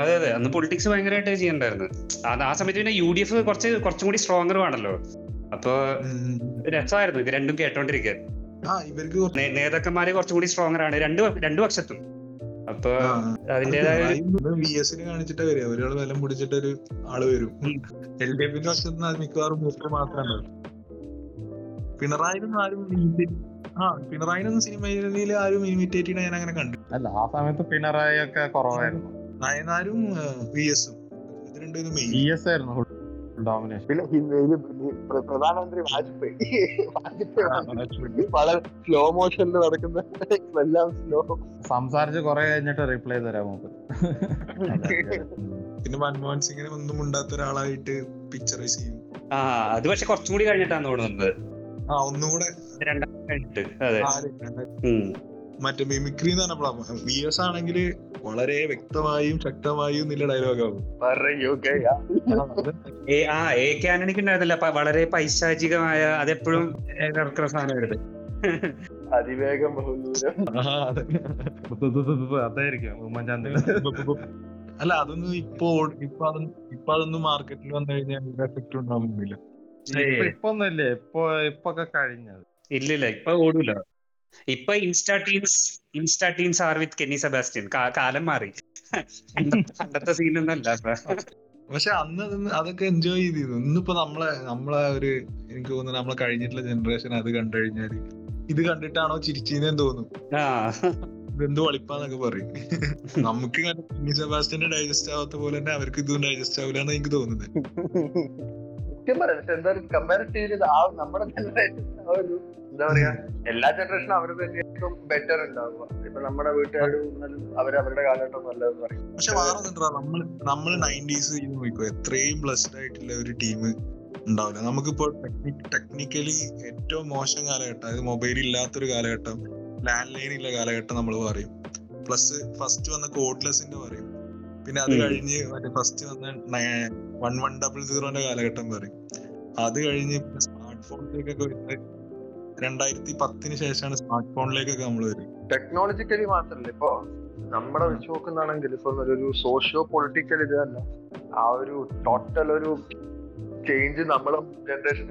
അതെ അതെ. അന്ന് പൊളിറ്റിക്സ് ഭയങ്കരമായിട്ട് ചെയ്യണ്ടായിരുന്നു അത് ആ സമയത്ത് പിന്നെ യു ഡി എഫ് കുറച്ച് കുറച്ചും കൂടി സ്ട്രോങ്ങർ ആണല്ലോ അപ്പൊ. രസമായിരുന്നു. ഇത് രണ്ടും കേട്ടോണ്ടിരിക്കാൻ.
ഇവർക്ക്
നേതാക്കന്മാര് കുറച്ചും കൂടി സ്ട്രോങ്ങർ ആണ്. രണ്ട് രണ്ടു പക്ഷത്തും. അപ്പൊ അതിന്റേതായ ഒരു-
വി എസിന് കാണിച്ചിട്ടാ വരിക. ഒരാൾ വിലം പിടിച്ചിട്ട് ഒരു ആൾ വരും. എൽ ഡി എഫിന്റെ പക്ഷത്ത് മിക്കവാറും മുസ്ലിം മാത്രമാണ് പിണറായിനൊന്നും ആരും ആ പിണറായിനൊന്നും സിനിമയിൽ ആരും ഇമിറ്റേറ്റ് ചെയ്യണ ഞാൻ അങ്ങനെ കണ്ടു
അല്ല ആ സമയത്ത് പിണറായി ഒക്കെ കുറവായിരുന്നു.
നയനാരും വി എസും ഇത് രണ്ടും മെയിൻ
എസ് ആയിരുന്നു. ഡോമിനേഷൻ
പിന്നെ പ്രധാനമന്ത്രി വാജ്പേയി. വാജ്പേയി വളരെ സ്ലോ മോഷനിൽ നടക്കുന്ന എല്ലാം സ്ലോ
സംസാരിച്ച് കുറെ കഴിഞ്ഞിട്ട് റിപ്ലൈ തരാം നമുക്ക്.
പിന്നെ മൻമോഹൻ സിംഗിനെ ഒന്നും ഉണ്ടാത്ത ഒരാളായിട്ട് പിക്ചറൈസ് ചെയ്യും.
ആ അത് പക്ഷെ കുറച്ചും കൂടി കഴിഞ്ഞിട്ടാണ് തോന്നുന്നത്.
ആ ഒന്നുകൂടെ
രണ്ടാം കഴിഞ്ഞിട്ട് അതെ. ഉം.
മറ്റേ മിമിക്രി എന്ന് പറഞ്ഞപ്പോഴാണ് വി എസ് ആണെങ്കിൽ വളരെ വ്യക്തമായും ശക്തമായും നില ഡയലോഗാവും
പറയുകയാ
ഏ ആ എ ഉണ്ടായിരുന്നില്ല. വളരെ പൈശാചികമായ അതെപ്പോഴും സാധനമായിരുന്നു
അതിവേഗം ബഹുദൂരം.
അതായിരിക്കും ഉമ്മൻചാണ്ടി.
അല്ല അതൊന്നും ഇപ്പോ ഇപ്പൊ അതൊന്നും ഇപ്പൊ അതൊന്നും മാർക്കറ്റിൽ വന്നു കഴിഞ്ഞാൽ എഫക്ട് ഉണ്ടാവുന്നില്ല.
ഇപ്പൊ ഇപ്പൊ ഒന്നുമില്ലേ? ഇപ്പൊ ഇപ്പൊ ഒക്കെ കഴിഞ്ഞത്.
ഇല്ലില്ല ഇപ്പൊ ഓടൂല. ഇപ്പൊ Insta teams Insta teams are with Kenny Sebastian കാലം മാറി. പണ്ടത്തെ സീനൊന്നും അല്ല ഇപ്പൊ.
പക്ഷെ അന്ന് അതൊക്കെ എൻജോയ് ചെയ്തിരുന്നു. ഇന്നിപ്പോ നമ്മളെ നമ്മളെ ഒരു എനിക്ക് തോന്നുന്നു നമ്മളെ കഴിഞ്ഞിട്ടുള്ള ജനറേഷൻ അത് കണ്ടു കഴിഞ്ഞാൽ ഇത് കണ്ടിട്ടാണോ ചിരിച്ചീനെന്ന്
തോന്നുന്നു
ഇതെന്ത് വളിപ്പാന്നൊക്കെ പറയും. നമുക്ക് കെന്നി സെബാസ്റ്റ്യന്റെ ഡൈജസ്റ്റ് ആവാത്ത പോലെ തന്നെ അവർക്ക് ഇതും ഡൈജസ്റ്റ് ആവില്ല എനിക്ക് തോന്നുന്നത്.
സത്യം പറയാം പക്ഷെ പറയുക കമ്പാരിറ്റീവ് നമ്മുടെ ജനറേഷൻ ആ ഒരു എന്താ പറയാ എല്ലാ ജനറേഷനും അവർ തന്നെയായിരിക്കും ബെറ്റർ ഉണ്ടാവുക. ഇപ്പൊ നമ്മുടെ വീട്ടുകാരും അവർ അവരുടെ കാലഘട്ടം നല്ലതെന്ന് പറയും.
പക്ഷെ വേറെ നമ്മൾ നമ്മൾ നയന്റീസ് നോക്കിക്കോ എത്രയും ബ്ലസ്ഡ് ആയിട്ടുള്ള ഒരു ടീം ഉണ്ടാവില്ല. നമുക്കിപ്പോ ടെക്നിക്കലി ഏറ്റവും മോശം കാലഘട്ടം അതായത് മൊബൈൽ ഇല്ലാത്തൊരു കാലഘട്ടം ലാൻഡ് ലൈൻ ഇല്ല കാലഘട്ടം നമ്മൾ പറയും. പ്ലസ് ഫസ്റ്റ് വന്ന കോഡ്ലെസിന്റെ പറയും. പിന്നെ അത്. കഴിഞ്ഞ് മറ്റേ ഫസ്റ്റ് വന്ന വൺ വൺ ഡബിൾ സീറോന്റെ കാലഘട്ടം പറയും അത് കഴിഞ്ഞ് സ്മാർട്ട് ഫോണിലേക്കൊക്കെ വരുന്നത് രണ്ടായിരത്തി പത്തിന് ശേഷമാണ് സ്മാർട്ട് ഫോണിലേക്കൊക്കെ നമ്മൾ വരും
ടെക്നോളജിക്കലി മാത്രല്ല ഇപ്പൊ നമ്മുടെ വെച്ച് നോക്കുന്നതാണെങ്കിൽ ഇപ്പൊ ഒരു സോഷ്യോ പൊളിറ്റിക്കൽ ഇത് തന്നെ. ആ ഒരു ടോട്ടൽ ഒരു ചേഞ്ച് നമ്മളെ ജനറേഷൻ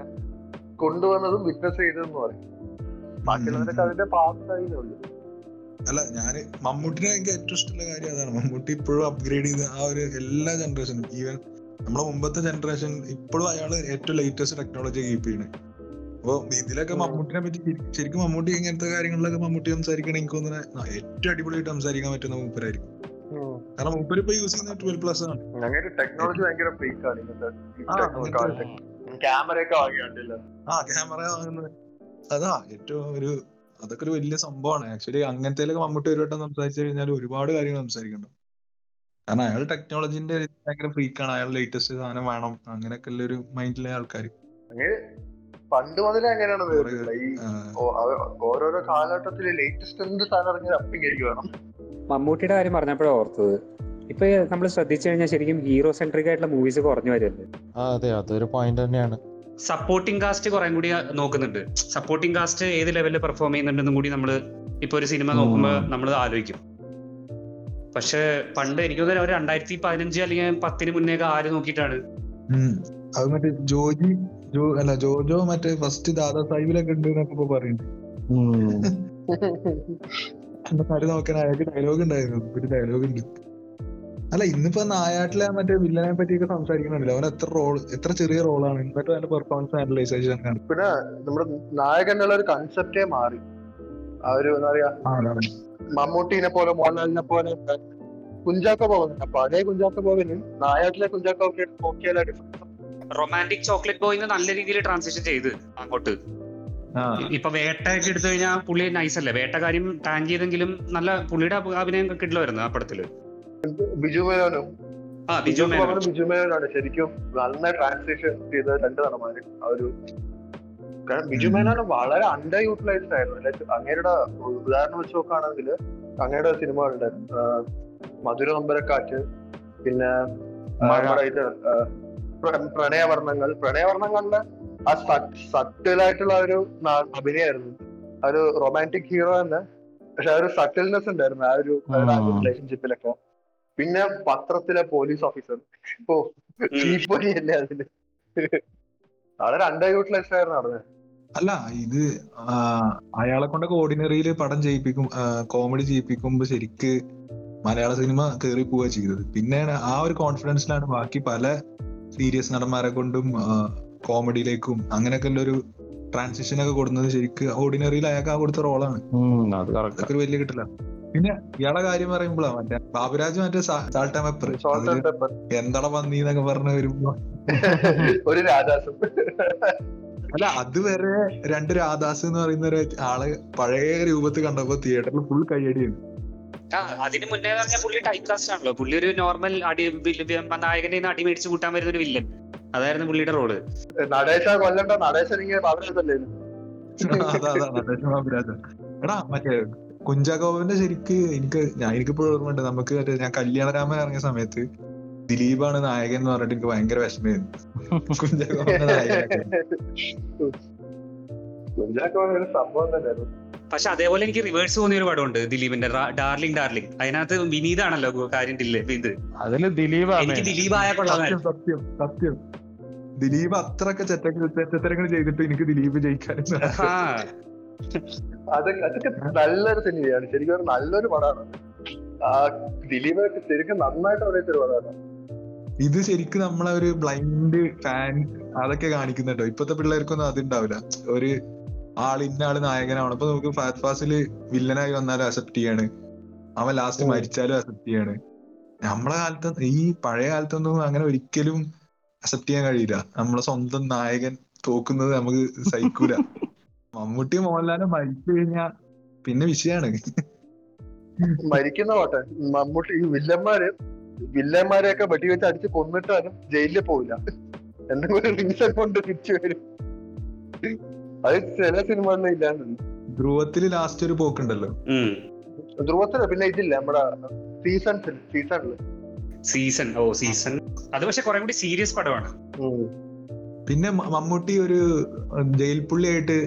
കൊണ്ടുവന്നതും വിറ്റ്നസ് ചെയ്തതെന്ന് പറയും. ബാക്കിയുള്ളവരൊക്കെ അതിന്റെ പാർട്ടായി ഉള്ളൂ.
അല്ല ഞാൻ മമ്മൂട്ടിനെ എനിക്ക് ഏറ്റവും ഇഷ്ടമുള്ള കാര്യം അതാണ്. മമ്മൂട്ടി ഇപ്പോഴും അപ്ഗ്രേഡ് ചെയ്ത് ആ ഒരു എല്ലാ ജനറേഷനും ഈവൻ നമ്മുടെ മുമ്പത്തെ ജനറേഷൻ ഇപ്പോഴും അയാൾ ഏറ്റവും ലേറ്റസ്റ്റ് ടെക്നോളജി കീപ്പ് ചെയ്യണേ. അപ്പൊ ഇതിലൊക്കെ. മമ്മൂട്ടിനെ പറ്റി ശരിക്കും മമ്മൂട്ടി ഇങ്ങനത്തെ കാര്യങ്ങളിലൊക്കെ മമ്മൂട്ടി സംസാരിക്കണേ എനിക്ക് തോന്നുന്നത് ഏറ്റവും അടിപൊളിയായിട്ട് സംസാരിക്കാൻ പറ്റുന്ന മൂപ്പരായിരിക്കും. കാരണം മൂപ്പര് ഇപ്പൊ യൂസ് ചെയ്യുന്ന ട്വൽവ് പ്ലസ് ആണ്.
ടെക്നോളജി ഭയങ്കര ക്യാമറ ഒക്കെ
ആ ക്യാമറ വാങ്ങുന്നത്. അതാ ഏറ്റവും ഒരു അതൊക്കെ ഒരു വലിയ സംഭവമാണ്. ആക്ച്വലി അങ്ങനത്തെ മമ്മൂട്ടി ഒരു വട്ടം സംസാരിച്ചു കഴിഞ്ഞാൽ ഒരുപാട് കാര്യങ്ങൾ സംസാരിക്കുന്നുണ്ട്. കാരണം അയാൾ ടെക്നോളജിന്റെ ഭയങ്കര ഫ്രീക്കാണ് അയാൾ ലേറ്റസ്റ്റ് സാധനം വേണം. അങ്ങനെയൊക്കെ ഉള്ള ഒരു മൈൻഡിലെ ആൾക്കാർ
പണ്ട് മുതലേ അങ്ങനെയാണ് ഈ ഓരോരോ കാലഘട്ടത്തിൽ ലേറ്റസ്റ്റ് എന്ത് സാധനം ഇറങ്ങിയാൽ അപ്പം എനിക്ക് വേണം.
മമ്മൂട്ടിയുടെ കാര്യം പറഞ്ഞപ്പോഴാണ് ഓർത്തത്. ഇപ്പൊ നമ്മൾ ശ്രദ്ധിച്ചു കഴിഞ്ഞാൽ ശരിക്കും ഹീറോ സെൻട്രിക് ആയിട്ടുള്ള മൂവീസ് കുറഞ്ഞു വരുമല്ലേ
ആ അതെ. അതൊരു പോയിന്റ് തന്നെയാണ്.
സപ്പോർട്ടിംഗ് കാസ്റ്റ് കുറെ കൂടി നോക്കുന്നുണ്ട്. സപ്പോർട്ടിംഗ് കാസ്റ്റ് ഏത് ലെവലിൽ പെർഫോം ചെയ്യുന്നുണ്ടെന്നും കൂടി നമ്മൾ ഇപ്പൊ ഒരു സിനിമ നോക്കുമ്പോൾ നമ്മൾ ആലോചിക്കും. പക്ഷെ പണ്ട് എനിക്ക് തോന്നുന്നു ഒരു രണ്ടായിരത്തി പതിനഞ്ച് അല്ലെങ്കിൽ പത്തിന് മുന്നേ ഒക്കെ ആര് നോക്കിയിട്ടാണ്?
അത് മറ്റേ ജോജി ജോ അല്ല ജോജോ മറ്റേ ഫസ്റ്റ് ദാദാ സാഹിബിലൊക്കെ ഉണ്ട് എന്നൊക്കെ ഇപ്പൊ പറയുന്നുണ്ട് നോക്കാൻ അയാൾക്ക് ഡയലോഗ് ഉണ്ടായിരുന്നു. ഒരു ഡയലോഗ് ഉണ്ട്. അല്ല ഇന്നിപ്പോ നായാട്ടിലെ മറ്റേ വില്ലനെ പറ്റിയൊക്കെ സംസാരിക്കുന്നുണ്ടല്ലോ. അവൻ എത്ര റോൾ എത്ര ചെറിയ റോളാണ്. എന്നിട്ട് അതിന്റെ പെർഫോമൻസ് അനലൈസേഷൻ ആണ്
പിന്നെ നമ്മുടെ നായകൻ ഉള്ള ഒരു കൺസെപ്റ്റേ മാറി. ആ ഒരു എന്താ പറയാ മമ്മൂട്ടിനെ പോലെ മോഹൻലാലിനെ പോലെ കുഞ്ചാക്കോ ബോബൻ പഴയ കുഞ്ചാക്കോ ബോബന് നായാട്ടിലെ കുഞ്ചാക്കോ നോക്കിയാലോ റൊമാന്റിക്
റൊമാന്റിക് ചോക്ലേറ്റ് ബോയിന്ന് നല്ല രീതിയിൽ ട്രാൻസിഷൻ ചെയ്ത് അങ്ങോട്ട്.
ആ,
ഇപ്പൊ വേട്ടയൊക്കെ എടുത്തു കഴിഞ്ഞാൽ പുള്ളി നൈസ് അല്ലേ? വേട്ട കാര്യം ടാങ്ക് ചെയ്തെങ്കിലും നല്ല പുള്ളിയുടെ അഭിനയം അഭിനയം കിട്ടില്ലായിരുന്നു ആ പടത്തിൽ.
ബിജു മേനോനും.
ആ ബിജു
മേനോനാണ് ശരിക്കും നന്നായി ട്രാൻസ്ലേഷൻ ചെയ്ത രണ്ട് നടന്മാര്. ആ ഒരു കാരണം ബിജു. മേനോൻ വളരെ അണ്ടർ യൂട്ടിലൈസ്ഡ് ആയിരുന്നു. ലൈക്ക് അങ്ങയുടെ ഉദാഹരണം വെച്ച് നോക്കുകയാണെങ്കിൽ അങ്ങയുടെ സിനിമകളുണ്ട് മധുര നമ്പരക്കാറ്റ് പിന്നെ പ്രണയവർണങ്ങൾ. പ്രണയവർണങ്ങളുടെ ആ സട്ടിലായിട്ടുള്ള ഒരു അഭിനയമായിരുന്നു ആ ഒരു റൊമാന്റിക് ഹീറോ തന്നെ പക്ഷെ ആ ഒരു സട്ടിൽനെസ് ഉണ്ടായിരുന്നു ആ ഒരു. റിലേഷൻഷിപ്പിലൊക്കെ പിന്നെ പത്രത്തിലെ പോലീസ് ഓഫീസർ ഓ തീപ്പൊരിയല്ലേ അതിൽ? അവിടെ രണ്ടേ യൂട്ടിലൈസ്ഡ് ആയിരുന്നു നടന്നത്
അല്ല ഇത് അയാളെ കൊണ്ടൊക്കെ ഓർഡിനറിയിൽ പടം ചെയ്യിപ്പിക്കും കോമഡി ചെയ്യിപ്പിക്കുമ്പോ ശരിക്ക് മലയാള സിനിമ കയറി പോവുക ചെയ്തത്. പിന്നെ ആ ഒരു കോൺഫിഡൻസിലാണ് ബാക്കി പല സീരിയസ് നടന്മാരെ കൊണ്ടും കോമഡിയിലേക്കും അങ്ങനെയൊക്കെ ഉള്ളൊരു ട്രാൻസിഷൻ ഒക്കെ കൊടുക്കുന്നത് ശരിക്ക് ഓർഡിനറിയിൽ അയാൾക്ക് ആ കൊടുത്ത റോളാണ്
അത് കറക്റ്റ്
അതൊക്കെ വലിയ കിട്ടില്ല പിന്നെ ഇയാളെ കാര്യം പറയുമ്പോഴാ മറ്റേ ബാബുരാജ് മറ്റേ സാൾട്ട്
പെപ്പർ
എന്താണ് പന്നി എന്നൊക്കെ പറഞ്ഞ് വരുമ്പോ
ഒരു രാജാസം
അല്ല അതുവരെ രണ്ട് രാധാസ് എന്ന് പറയുന്ന ഒരു ആൾ പഴയ രൂപത്തിൽ കണ്ടപ്പോ തിയേറ്ററിൽ ഫുൾ കയ്യടിയാണ്
ആ, അതിന് മുന്നേ പറഞ്ഞ പുള്ളി ടൈപ്പ് കാസ്റ്റ് ആണല്ലോ. പുള്ളി ഒരു നോർമൽ അടി നായകനെ അടി മേടിച്ച് കൂട്ടാൻ വരുന്ന ഒരു വില്ലൻ അതായിരുന്നു പുള്ളിയുടെ റോൾ
നടേശ കൊല്ലണ്ട?
നടേശ എടാ മറ്റേ കുഞ്ചാക്കോവിന്റെ ശരിക്ക് എനിക്ക് ഞാൻ എനിക്കിപ്പോഴും ഓർമ്മയുണ്ട്. നമുക്ക് മറ്റേ ഞാൻ കല്യാണരാമൻ ഇറങ്ങിയ സമയത്ത് ദിലീപാണ് നായകൻ എന്ന് പറഞ്ഞിട്ട് എനിക്ക് ഭയങ്കര വിഷമമായിരുന്നു. കുഞ്ചാക്കോവിന്റെ നായകൻ
സംഭവം തന്നെയായിരുന്നു
പക്ഷെ അതേപോലെ എനിക്ക് റിവേഴ്സ് തോന്നിയ ഒരു പടമുണ്ട് ദിലീപിന്റെ ഡാർലിംഗ് ഡാർലിംഗ് അതിനകത്ത് വിനീതാണല്ലോ കാര്യം ദില്ല- ഇത്
അതിൽ ദിലീപാണ്.
എനിക്ക് ദിലീപ് ആയ കൊള്ളാം
സത്യം സത്യം സത്യം. ദിലീപ് അത്രയൊക്കെ ചെറ്റങ്ങൾ ചെറ്റത്തരങ്ങൾ ചെയ്തിട്ട് എനിക്ക് ദിലീപ് ജയിക്കാൻ
ആ.
അതൊക്കെ അതൊക്കെ നല്ലൊരു സിനിമയാണ്. ശരിക്കും നല്ലൊരു പടമാണ്. ആ ദിലീപൊക്കെ ശരിക്കും നന്നായിട്ട് അഭിനയിച്ചൊരു പടമാണ്.
ഇത് ശരിക്കും നമ്മളെ ഒരു ബ്ലൈൻഡ് ഫാൻ അതൊക്കെ കാണിക്കുന്നുണ്ടോ. ഇപ്പത്തെ പിള്ളേർക്കൊന്നും അതുണ്ടാവില്ല. ഒരു ആൾ ഇന്ന ആൾ നായകനാണ് അപ്പൊ നമുക്ക് ഫാസ്റ്റ് ഫാസിൽ വില്ലനായി വന്നാലും അക്സെപ്റ്റ് ചെയ്യാണ്. അവൻ ലാസ്റ്റ് മരിച്ചാലും അക്സെപ്റ്റ് ചെയ്യാണ്. നമ്മളെ കാലത്ത് ഈ പഴയ കാലത്തൊന്നും അങ്ങനെ ഒരിക്കലും അക്സെപ്റ്റ് ചെയ്യാൻ കഴിയില്ല. നമ്മളെ സ്വന്തം നായകൻ തോക്കുന്നത് നമുക്ക് സഹിക്കൂല. മമ്മൂട്ടി മോഹൻലാലും മരിച്ചു കഴിഞ്ഞാ പിന്നെ വിഷയാണ്.
മരിക്കുന്ന പോട്ടെ മമ്മൂട്ടി ഈ വില്ലന്മാര് വില്ലന്മാരെയൊക്കെ വെടിവെച്ച് അടിച്ച് കൊന്നിട്ടാലും ജയിലിൽ പോവില്ല. എന്തെങ്കിലും റീസൺ കൊണ്ട് തിരിച്ചു വരും. അത് ചില സിനിമകളിലും ഇല്ലാന്നുണ്ട്
ധ്രുവത്തിൽ ലാസ്റ്റ് ഒരു പോക്കുണ്ടല്ലോ.
ധ്രുവത്തിൽ പിന്നെ ഇതില്ല നമ്മുടെ സീസൺസിൽ സീസണിൽ
സീസൺ ഓ സീസൺ അത് പക്ഷെ കുറെ കൂടി സീരിയസ് പടമാണ്.
പിന്നെ മമ്മൂട്ടി ഒരു ജയിൽ പുള്ളിയായിട്ട്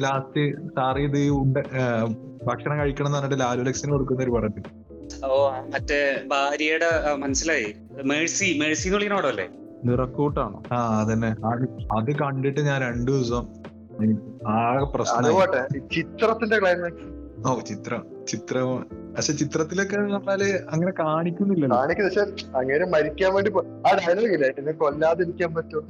ലാസ്റ്റ് സാറ് ഇത് ഉണ്ട ഭക്ഷണം കഴിക്കണം എന്ന് പറഞ്ഞിട്ട് ലാലു ലക്സിന് കൊടുക്കുന്ന ഒരു പടത്തിൽ.
ഓ മറ്റേ ഭാര്യയുടെ മനസ്സിലായി. മേഴ്സി മേഴ്സി എന്ന് പടമല്ലേ?
നിറക്കൂട്ടാണോ?
ആ അതന്നെ. അത് അത് കണ്ടിട്ട് ഞാൻ രണ്ടു ദിവസം ആകെ
പ്രശ്നം ചിത്രത്തിന്റെ ക്ലൈമാക്സ്
ഓ ചിത്രം. ചിത്രം. പക്ഷെ ചിത്രത്തിലൊക്കെ പറഞ്ഞാൽ അങ്ങനെ കാണിക്കുന്നില്ല.
കാണിക്കുന്ന പക്ഷെ അങ്ങനെ മരിക്കാൻ വേണ്ടി ആ ഡയലോഗ് ഇല്ല? എന്നെ കൊല്ലാതിരിക്കാൻ പറ്റും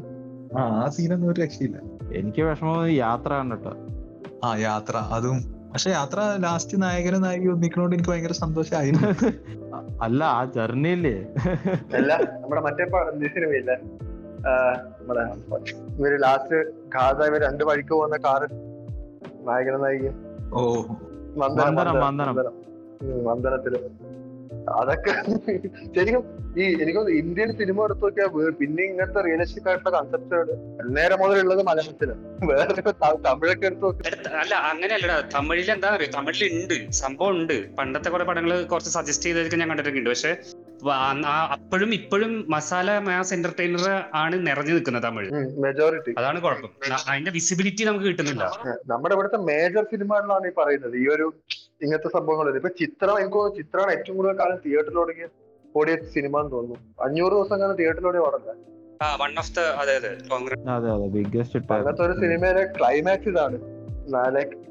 ആ ആ സീനൊന്നും ഒരു രക്ഷയില്ല.
എനിക്ക് വിഷമം യാത്ര കണ്ടിട്ട്.
ആ യാത്ര. അതും പക്ഷെ യാത്ര ലാസ്റ്റ് നായകനും നായിക ഒന്നിക്കണോണ്ട് എനിക്ക് ഭയങ്കര സന്തോഷമായിരുന്നു
അല്ല ആ ജേർണി ഇല്ലേ?
അല്ല നമ്മുടെ മറ്റേ സിനിമയില്ല? നമ്മുടെ ഇവർ ലാസ്റ്റ് ഗാഥ ഇവർ രണ്ട് വഴിക്ക് പോകുന്ന കാറ് നായകനും നായിക
ഓ.
മന്ദനം
മന്ദനം
മന്ദനത്തിൽ
വന്ദനം.
ഉം, വന്ദനത്തിൽ അതൊക്കെ ശരിക്കും ഈ എനിക്ക് ഇന്ത്യൻ സിനിമ എടുത്തു നോക്കിയാൽ പിന്നെ ഇങ്ങനത്തെ റിയലിസ്റ്റിക് ആയിട്ടുള്ള കൺസെപ്റ്റുകൾ നേരെ മുതലുള്ളത് മലയാളത്തിലാണ് വേറെ തമിഴൊക്കെ എടുത്ത്
അല്ല അങ്ങനെയല്ലടാ. തമിഴിൽ എന്താ അറിയോ? തമിഴിൽ ഉണ്ട്. സംഭവം ഉണ്ട്. പണ്ടത്തെ കുറെ പടങ്ങൾ കുറച്ച് സജസ്റ്റ് ചെയ്തതൊക്കെ ഞാൻ കണ്ടിട്ടുണ്ട്. പക്ഷെ അപ്പോഴും ഇപ്പോഴും മസാല മാസ് എന്റർടൈനർ ആണ് നിറഞ്ഞു നിൽക്കുന്നത് തമിഴ്.
മെജോറിറ്റി
അതാണ് കുഴപ്പം. അതിന്റെ വിസിബിലിറ്റി നമുക്ക് കിട്ടുന്നില്ല.
നമ്മുടെ ഇവിടുത്തെ മേജർ സിനിമകളിലാണ് ഈ പറയുന്നത്. ഈ ഒരു ഇങ്ങനത്തെ സംഭവങ്ങൾ ഇപ്പൊ ചിത്രം എനിക്ക് തോന്നുന്നു ചിത്രമാണ് ഏറ്റവും കൂടുതൽ കാലം തിയേറ്ററിൽ തുടങ്ങിയ ഓടിയ സിനിമ എന്ന് തോന്നുന്നു. അഞ്ഞൂറ് ദിവസം കാലം തിയേറ്ററിലൂടെ ഓടല്ല
വൺ ഓഫ് ദ അതെ അതെ കോൺഗ്രസ്
അതെ അതെ ബിഗ്ഗസ്റ്റ്
അങ്ങനത്തെ ഒരു സിനിമയിലെ ക്ലൈമാക്സ് ഇതാണ്.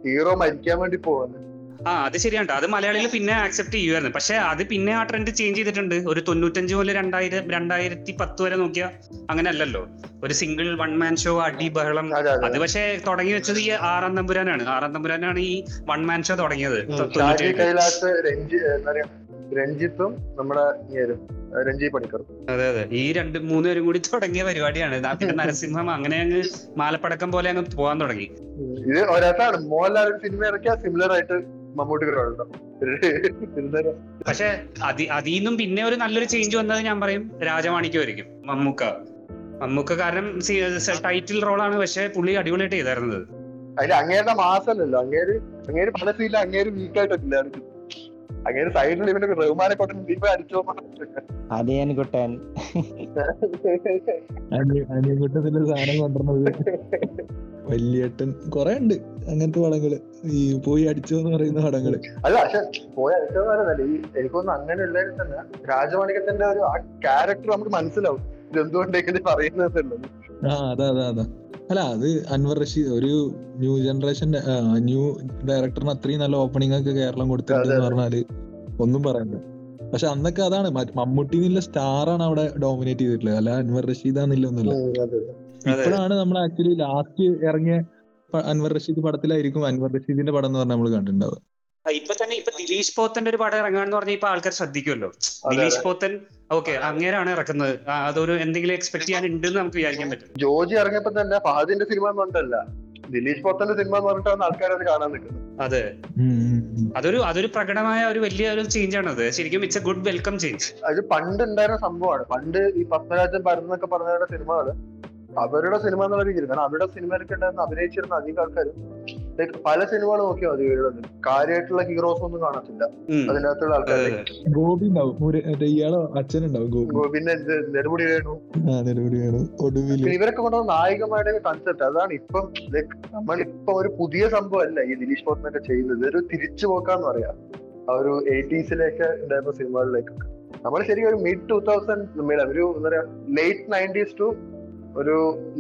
ഹീറോ മരിക്കാൻ വേണ്ടി പോകുന്നത്
ആ അത് ശരിയാണ് അത് മലയാളികൾ പിന്നെ ആക്സെപ്റ്റ് ചെയ്യുമായിരുന്നു പക്ഷെ അത് പിന്നെ ആ ട്രെൻഡ് ചേഞ്ച് ചെയ്തിട്ടുണ്ട്. ഒരു തൊണ്ണൂറ്റഞ്ച് മുതൽ രണ്ടായിരം രണ്ടായിരത്തി പത്ത് വരെ നോക്കിയാൽ അങ്ങനെ അല്ലല്ലോ ഒരു സിംഗിൾ വൺ മാൻ ഷോ അടി ബഹളം.
അത്
പക്ഷെ തുടങ്ങി വെച്ചത് ഈ ആറാം തമ്പുരാനാണ്. ആറാം തമ്പുരാനാണ് ഈ വൺ മാൻ ഷോ തുടങ്ങിയത്.
രഞ്ജിത്തും നമ്മുടെ രഞ്ജി പണിക്കറും.
അതെ അതെ. ഈ രണ്ട് മൂന്ന് പേരും കൂടി തുടങ്ങിയ പരിപാടിയാണ്. പിന്നെ നരസിംഹം അങ്ങനെ അങ്ങ് മാലപ്പടക്കം പോലെ അങ്ങ് പോകാൻ തുടങ്ങി.
ഇത് ഒരസാണ്. മോഹൻലാൽ സിനിമ ഇറക്കിയാൽ സിമിലർ ആയിട്ട് മമ്മൂട്ടി ഉണ്ടാവും
പക്ഷെ അതിൽ അതിന്നും പിന്നെ ഒരു നല്ലൊരു ചേഞ്ച് വന്നത് ഞാൻ പറയും രാജമാണിക്കുമായിരിക്കും മമ്മൂക്ക. മമ്മൂക്ക കാരണം ടൈറ്റിൽ റോളാണ് പക്ഷെ പുള്ളി അടിപൊളിയായിട്ട് ചെയ്തായിരുന്നത്.
അതിൽ അങ്ങേരുടെ മാസമല്ലല്ലോ. അങ്ങേര് അങ്ങേര് പല സീനിലും അങ്ങേര് വീക്കായിട്ടില്ല അങ്ങേര് സൈഡിൽ ഇവന്റെ റഹ്മാനെ കൊണ്ട് ദീപ അടിച്ചോ
അലിയൻ കുട്ടൻ.
അനിയൻകുട്ടത്തിന്റെ സാധനം കൊണ്ടുവന്നത്. വല്യേട്ടൻ. കൊറേ ഉണ്ട് അങ്ങനത്തെ പടങ്ങൾ. ഈ പോയി അടിച്ചു എന്ന് പറയുന്ന പടങ്ങൾ
അല്ല പക്ഷെ പോയി പോയ പറയുന്നല്ല ഈ എനിക്കൊന്നും അങ്ങനെ ഉള്ളതിൽ തന്നെ രാജമാണിക്യത്തിന്റെ ഒരു ആ ക്യാരക്ടർ നമുക്ക് മനസ്സിലാവും. ഇത് എന്തുകൊണ്ടെങ്കിലും പറയുന്നത്
ആ അതാ അതാ അതാ. അല്ല അത് അൻവർ റഷീദ് ഒരു ന്യൂ ജനറേഷൻ ന്യൂ ഡയറക്ടറിന് അത്രയും നല്ല ഓപ്പണിംഗ് ഒക്കെ കേരളം കൊടുത്തിട്ടുണ്ട്
എന്ന്
പറഞ്ഞാൽ ഒന്നും പറയണ്ട. പക്ഷെ അന്നൊക്കെ അതാണ് മമ്മൂട്ടി എന്നുള്ള സ്റ്റാറാണ് അവിടെ ഡോമിനേറ്റ് ചെയ്തിട്ടുള്ളത്. അല്ല അൻവർ റഷീദ് ആണെന്നില്ല ഒന്നുമില്ല. ഇപ്പോഴാണ് നമ്മൾ ആക്ച്വലി ലാസ്റ്റ് ഇറങ്ങിയ അൻവർ റഷീദ് പടത്തിലായിരിക്കും അൻവർ റഷീദിന്റെ പടം എന്ന് പറഞ്ഞാൽ നമ്മൾ കണ്ടിട്ടുണ്ടാവുക
ഇപ്പൊ തന്നെ ഇപ്പൊ ദിലീഷ് പോത്തന്റെ ഒരു പടം ഇറങ്ങാന്ന് പറഞ്ഞാൽ ഇപ്പൊ ആൾക്കാർ ശ്രദ്ധിക്കുമല്ലോ ദിലീഷ് പോത്തൻ ഓക്കെ അങ്ങനെയാണ് ഇറക്കുന്നത്. അതൊരു എന്തെങ്കിലും എക്സ്പെക്ട് ചെയ്യാൻ ഉണ്ടെന്ന് നമുക്ക് വിചാരിക്കാൻ പറ്റും.
ജോജി ഇറങ്ങിയപ്പോ തന്നെ ഫഹദിന്റെ സിനിമ കൊണ്ടല്ല ദിലീഷ് പോത്തന്റെ സിനിമ എന്ന് പറഞ്ഞിട്ടാണ് ആൾക്കാർ അത് കാണാൻ നിൽക്കുന്നത്.
അതെ. അതൊരു അതൊരു പ്രകടമായ ഒരു വലിയ ഒരു ചേഞ്ച് ആണ് അത് ശരിക്കും it's a good welcome change
അത് പണ്ട് ഉണ്ടായിരുന്ന സംഭവമാണ്. പണ്ട് ഈ പത്മരാജൻ ഭരതെന്നൊക്കെ പറഞ്ഞ സിനിമകൾ അവരുടെ സിനിമ എന്നുള്ള രീതിയിൽ കാരണം അവരുടെ സിനിമയിലൊക്കെ ഉണ്ടായിരുന്ന അഭിനയിച്ചിരുന്ന അധികം ആൾക്കാരും ലൈക്ക് പല സിനിമകൾ നോക്കിയാൽ മതി ഇവരുടെ കാര്യമായിട്ടുള്ള ഹീറോസ് ഒന്നും കാണത്തില്ല. അതിനകത്തുള്ള ആൾക്കാർ
ഗോപി ഇയാളോ അച്ഛനുണ്ടാവും ഗോപി.
പിന്നെ നെടുമുടി വേണു.
ആ നെടുമുടി വേണു.
ഒടുവിൽ ഇവരൊക്കെ കൊണ്ടുവന്ന നായികമാരുടെ കൺസെപ്റ്റ് അതാണ് ഇപ്പം ലൈക്ക് നമ്മൾ ഇപ്പൊ ഒരു പുതിയ സംഭവം അല്ല ഈ ദിലീഷ് പോത്തനൊക്കെ ചെയ്യുന്നത്. ഒരു തിരിച്ചു പോക്കാന്ന് പറയാം. ആ ഒരു എയ്റ്റീസിലേക്ക് ഉണ്ടായിരുന്ന സിനിമകളിലേക്കൊക്കെ. നമ്മൾ ശരിക്കും ഒരു മിഡ് ടൂ തൗസൻഡ് ഒരു എന്താ പറയാ ലേറ്റ് നയന്റീസ് ടു ഒരു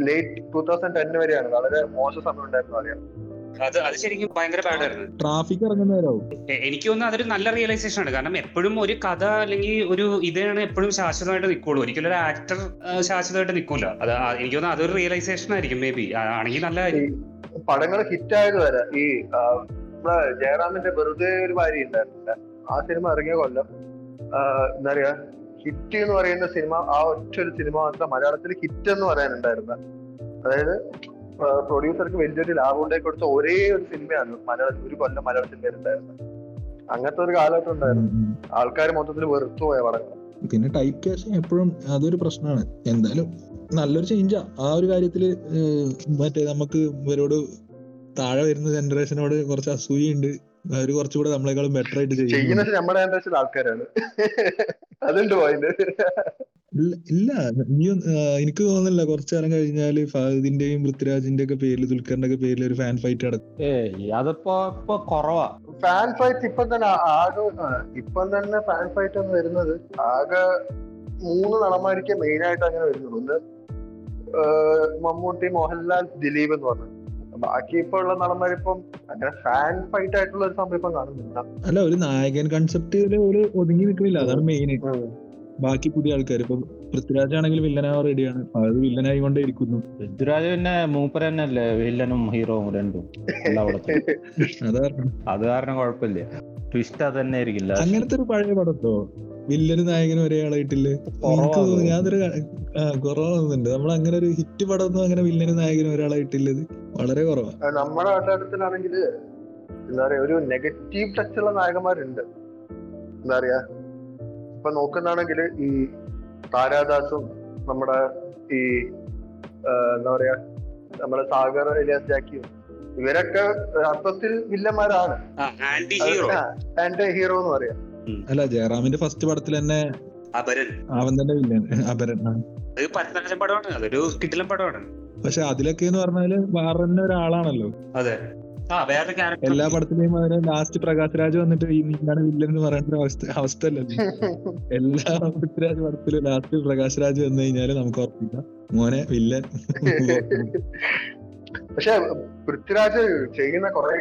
ലേറ്റ് ടൂ തൗസൻഡ് ടെൻ വരെയാണ്. വളരെ മോശം സമയം ഉണ്ടായിരുന്നു അറിയാം.
അത് അത് ശരിക്കും ഭയങ്കര പാടായിരുന്നു
ട്രാഫിക്
എനിക്ക് തോന്നുന്നു അതൊരു നല്ല റിയലൈസേഷൻ ആണ്. കാരണം എപ്പോഴും ഒരു കഥ അല്ലെങ്കിൽ ഒരു ഇതാണ് എപ്പോഴും ശാശ്വതമായിട്ട് നിൽക്കുള്ളൂ ഒരിക്കലും ഒരു ആക്ടർ ശാശ്വതമായിട്ട് നിൽക്കൂല അത് എനിക്ക് തോന്നുന്നു അതൊരു റിയലൈസേഷൻ ആയിരിക്കും മേ ബി ആണെങ്കിൽ നല്ല.
പടങ്ങൾ ഹിറ്റ് ആയത് വരെ ഈ നമ്മളെ ജയറാമിന്റെ വെറുതെ ഒരു ഭാര്യ ഉണ്ടായിരുന്നില്ല. ആ സിനിമ ഇറങ്ങിയ കൊല്ലം എന്താ പറയാ ഹിറ്റ് എന്ന് പറയുന്ന സിനിമ ആ ഒറ്റ ഒരു സിനിമ മാത്രം മലയാളത്തിൽ ഹിറ്റ് എന്ന് പറയാനുണ്ടായിരുന്ന. അതായത് പ്രൊഡ്യൂസർക്ക് വലിയൊരു ലാഭം ഉണ്ടായി കൊടുത്ത ഒരേ ഒരു സിനിമയാണ് മലയാളത്തിൽ ഒരു കൊല്ലം മലയാള സിനിമയിൽ ഉണ്ടായിരുന്നത്. അങ്ങനത്തെ ഒരു കാലഘട്ടം ഉണ്ടായിരുന്നു. ആൾക്കാർ മൊത്തത്തിൽ വെറുത്തു പോയ പടങ്ങൾ.
പിന്നെ ടൈപ്പ് കാസ്റ്റ് എപ്പോഴും അതൊരു പ്രശ്നമാണ്. എന്തായാലും നല്ലൊരു ചേഞ്ചാ ആ. ഒരു കാര്യത്തിൽ മറ്റേ നമുക്ക് ഇവരോട് താഴെ വരുന്ന ജനറേഷനോട് കുറച്ച് അസൂയുണ്ട്. അവർ കുറച്ചുകൂടെ നമ്മളെക്കാളും ബെറ്റർ ആയിട്ട് ചെയ്യുന്നു.
ചെയ്യുന്നത് നമ്മുടെ ജനറേഷൻ ആൾക്കാരാണ്. അതുണ്ട് പോയിന്റ്
ഇല്ല നീ എനിക്ക് തോന്നുന്നില്ല. കുറച്ചു കാലം കഴിഞ്ഞാൽ ഫഹദിന്റെയും പൃഥ്വിരാജിന്റെ ഒക്കെ പേരിൽ ദുൽഖറിന്റെ ഒക്കെ പേരിൽ ഒരു ഫാൻ ഫൈറ്റ് നടക്കും.
അതിപ്പോ ഇപ്പൊ കുറവാ.
ഫാൻ ഫൈറ്റ് ഇപ്പൊ തന്നെ ആകെ ഇപ്പം തന്നെ ഫാൻ ഫൈറ്റ് എന്ന് വരുന്നത്. ആകെ മൂന്ന് നടന്മാർക്ക് മെയിൻ ആയിട്ട് അങ്ങനെ വരുന്നുണ്ട്. ഒന്ന് മമ്മൂട്ടി മോഹൻലാൽ ദിലീപ് എന്ന് പറഞ്ഞു. ബാക്കി ഇപ്പൊ ഉള്ള നടന്മാരിപ്പം അങ്ങനെ ഫാൻ ഫൈറ്റ് ആയിട്ടുള്ള ഒരു സംഭവം ഇപ്പം കാണുന്നില്ല.
അല്ല ഒരു നായകൻ കൺസെപ്റ്റ് ഒരു ഒതുങ്ങി നിൽക്കുന്നില്ല അതാണ് മെയിൻ ബാക്കി പുതിയ ആൾക്കാർ ഇപ്പൊ പൃഥ്വിരാജ് ആണെങ്കിൽ വില്ലനാവാൻ റെഡിയാണ് അത് വില്ലനായി കൊണ്ടേ ഇരിക്കുന്നു
പൃഥ്വിരാജ് പിന്നെ മൂപ്പര് തന്നെയല്ലേ വില്ലനും ഹീറോവും രണ്ടും.
അത് അതാ
അത് കാരണം കുഴപ്പമില്ല. ട്വിസ്റ്റ് അത് തന്നെ ആയിരിക്കില്ല.
അങ്ങനത്തെ ഒരു പഴയ പടത്തോ? വില്ലനും നായകനും ഒരേ ആളായിട്ടില്ലേ? എനിക്ക് കുറവുണ്ട് നമ്മൾ അങ്ങനെ ഒരു ഹിറ്റ് പടമൊന്നും അങ്ങനെ വില്ലനും നായകനും ഒരാളായിട്ടില്ലത് വളരെ കുറവാണ്
നമ്മുടെ ആണെങ്കിൽ എന്താ പറയാ ഒരു നെഗറ്റീവ് ടച്ചുള്ള നായകന്മാരുണ്ട്. എന്താ നമ്മുടെ ഇപ്പൊ നോക്കുന്നാണെങ്കിൽ ഈ താരാദാസും നമ്മുടെ ഈ എന്താ പറയാ നമ്മുടെ സാഗർ ഇലിയാസ് ജാക്കിയും ഇവരൊക്കെ അർത്ഥത്തിൽ വില്ലന്മാരാണ്.
ആന്റി ഹീറോ
എന്ന് പറയാം.
അല്ല ജയറാമിന്റെ ഫസ്റ്റ് പടത്തിൽ തന്നെ
അപരൻ.
അവൻ തന്നെ വില്ലൻ അപരൻ ആ.
അത് പരന്തനജൻ പടമാണ് അതൊരു കിട്ടിലം പടമാണ്.
പക്ഷെ അതിലൊക്കെ എന്ന് പറഞ്ഞാൽ വേറെ തന്നെ ഒരാളാണല്ലോ.
അതെ.
എല്ലാ പടത്തിലെയും അതിന് ലാസ്റ്റ് പ്രകാശ് രാജ് വന്നിട്ട് ഈ നീയാണ് വില്ലൻ എന്ന് പറയേണ്ട ഒരു അവസ്ഥ അവസ്ഥ അല്ലല്ലേ എല്ലാ പൃഥ്വിരാജ് പടത്തിലും ലാസ്റ്റ് പ്രകാശ് രാജ് വന്നു കഴിഞ്ഞാൽ നമുക്ക് ഉറപ്പിക്കാം. മോനെ വില്ലൻ
പക്ഷെ പൃഥ്വിരാജ് ചെയ്യുന്ന കുറെ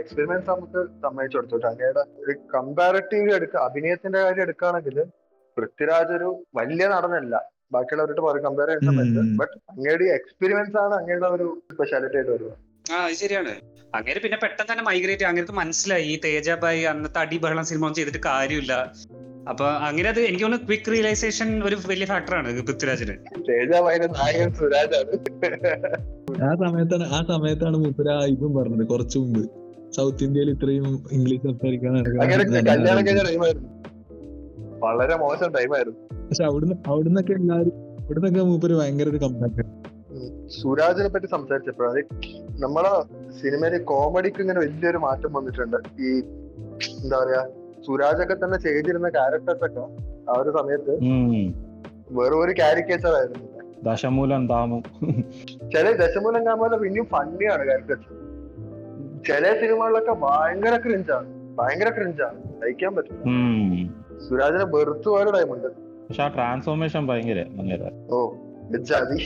എക്സ്പെരിമെന്റ്സ് നമുക്ക് സമ്മതിച്ചു കൊടുത്തോട്ടെ അങ്ങയുടെ ഒരു കമ്പാരിറ്റീവ് എടുക്ക അഭിനയത്തിന്റെ കാര്യം എടുക്കുകയാണെങ്കിൽ പൃഥ്വിരാജ് ഒരു വലിയ നടനല്ല. ബാക്കിയുള്ളവരോട് പറയും കമ്പയർ ചെയ്യാൻ
പറ്റും.
ബട്ട് അങ്ങയുടെ എക്സ്പീരിയൻസ് ആണ് അങ്ങയുടെ ഒരു സ്പെഷ്യാലിറ്റി ആയിട്ട് വരുന്നത്
ആ അത് ശരിയാണ്. അങ്ങനെ പിന്നെ പെട്ടെന്ന് തന്നെ മൈഗ്രേറ്റ് അങ്ങനെ മനസ്സിലായി. ഈ തേജാബായി അന്നത്തെ അടിബഹളം സിനിമ ഒന്നും ചെയ്തിട്ട് കാര്യമില്ല. അപ്പൊ അങ്ങനെ അത് എനിക്ക് തോന്നുന്നു ക്വിക്ക് റിയലൈസേഷൻ ഒരു വലിയ ഫാക്ടറാണ് പൃഥ്വിരാജിന്.
ആ സമയത്താണ് ആ സമയത്താണ് മൂപ്പര ഇതും പറഞ്ഞത് കുറച്ചു മുമ്പ്. സൗത്ത് ഇന്ത്യയിൽ ഇത്രയും ഇംഗ്ലീഷ് സംസാരിക്കാൻ
വളരെ മോശം ടൈമായിരുന്നു
പക്ഷെ അവിടുന്ന് അവിടുന്നൊക്കെ എല്ലാരും അവിടുന്നൊക്കെ മൂപ്പര് ഭയങ്കര ഒരു കമ്പാക്ക്
സുരാജിനെ പറ്റി സംസാരിച്ചപ്പോഴാണ് നമ്മളെ സിനിമയിൽ കോമഡിക്ക് ഇങ്ങനെ വലിയൊരു മാറ്റം വന്നിട്ടുണ്ട്. ഈ എന്താ പറയാ സുരാജൊക്കെ തന്നെ ചെയ്തിരുന്ന ക്യാരക്ടേഴ്സ് ഒക്കെ ആ ഒരു സമയത്ത് വേറെ ഒരു കാരിക്കേച്ചർ ആയിരുന്നു.
ദശമൂലം താമു
ചില ദശമൂലം കാമല പിന്നെയും ഫണ്ണിയാണ് ക്യാരക്ടേഴ്സ് ചില സിനിമകളിലൊക്കെ ഭയങ്കര ക്രിഞ്ചാണ് ഭയങ്കര ക്രിഞ്ചാണ് സഹിക്കാൻ പറ്റില്ല. സുരാജിനെ വെറുത്തു പോയ ടൈമുണ്ട്
പക്ഷെ ആ ട്രാൻസ്ഫോർമേഷൻ ഭയങ്കര ഭയങ്കര
ഓ ജാതി.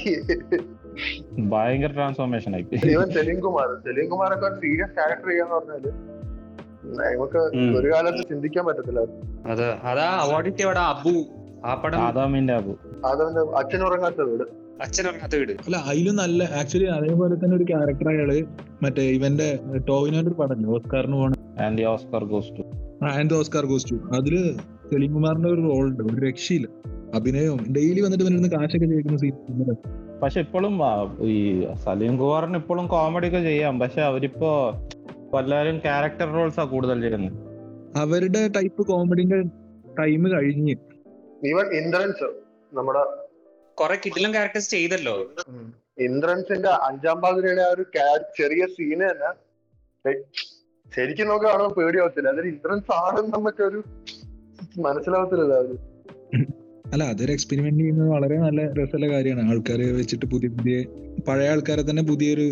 ഭയങ്കര ട്രാൻസ്ഫോർമേഷൻ ആയി.
ഇവൻ സെലിം കുമാർ സെലീം കുമാർ ഒക്കെ സീരിയസ് ക്യാരക്ടർ ചെയ്യാന്ന് പറഞ്ഞാൽ നമുക്ക് ഒരു കാലത്ത് ചിന്തിക്കാൻ പറ്റത്തില്ല.
അത് അബു. ആ പടം
ആദാമിന്റെ അബു.
അച്ഛൻ ഉറങ്ങാത്ത വീട്.
അച്ഛനുറങ്ങാത്ത വീട്.
അല്ല അതിലും നല്ല ആക്ച്വലി അതേപോലെ തന്നെ ഒരു ക്യാരക്ടർ അയാൾ മറ്റേ ഇവന്റെ ടോവിനോട് ഒരു പടം ഓസ്കാറിന് പോണ.
And Oscar goes
to and Oscar costume അതിൽ സെലിംകുമാറിന്റെ ഒരു റോൾ ഉണ്ട് ഒരു രക്ഷയില്ല. അഭിനയവും. ഡെയിലി വന്നിട്ട് ഇവനിരുന്ന് കാശൊക്കെ ചോദിക്കുന്ന സീൻ
പക്ഷെ ഇപ്പോഴും ഈ സലീം കുമാറിന് ഇപ്പോഴും കോമഡി ഒക്കെ ചെയ്യാം. പക്ഷെ അവരിപ്പോ എല്ലാവരും ക്യാരക്ടർ റോൾസ് ആ കൂടുതൽ ചെയ്യുന്നത്.
അവരുടെ ടൈപ്പ് കോമഡിന്റെ ടൈം കഴിഞ്ഞ്.
ഈവൻ ഇന്ദ്രൻസ് നമ്മുടെ
കൊറേ കിടിലം ക്യാരക്ടേഴ്സ് ചെയ്തല്ലോ.
ഇന്ദ്രൻസിന്റെ അഞ്ചാം പാതിരയുടെ ആ ഒരു ചെറിയ സീന് തന്നെ. ശരിക്കും നമുക്ക് കാണുമ്പോൾ പേടിയാവത്തില്ല. അതൊരു ഇന്ദ്രൻസ് ആണെന്ന് നമുക്ക് ഒരു മനസ്സിലാവത്തില്ല അത്.
അല്ല അതൊരു എക്സ്പെരിമെന്റ് ചെയ്യുന്നത് വളരെ നല്ല രസമുള്ള കാര്യമാണ്. ആൾക്കാരെ വെച്ചിട്ട് പുതിയ പുതിയ പഴയ ആൾക്കാരെ തന്നെ പുതിയൊരു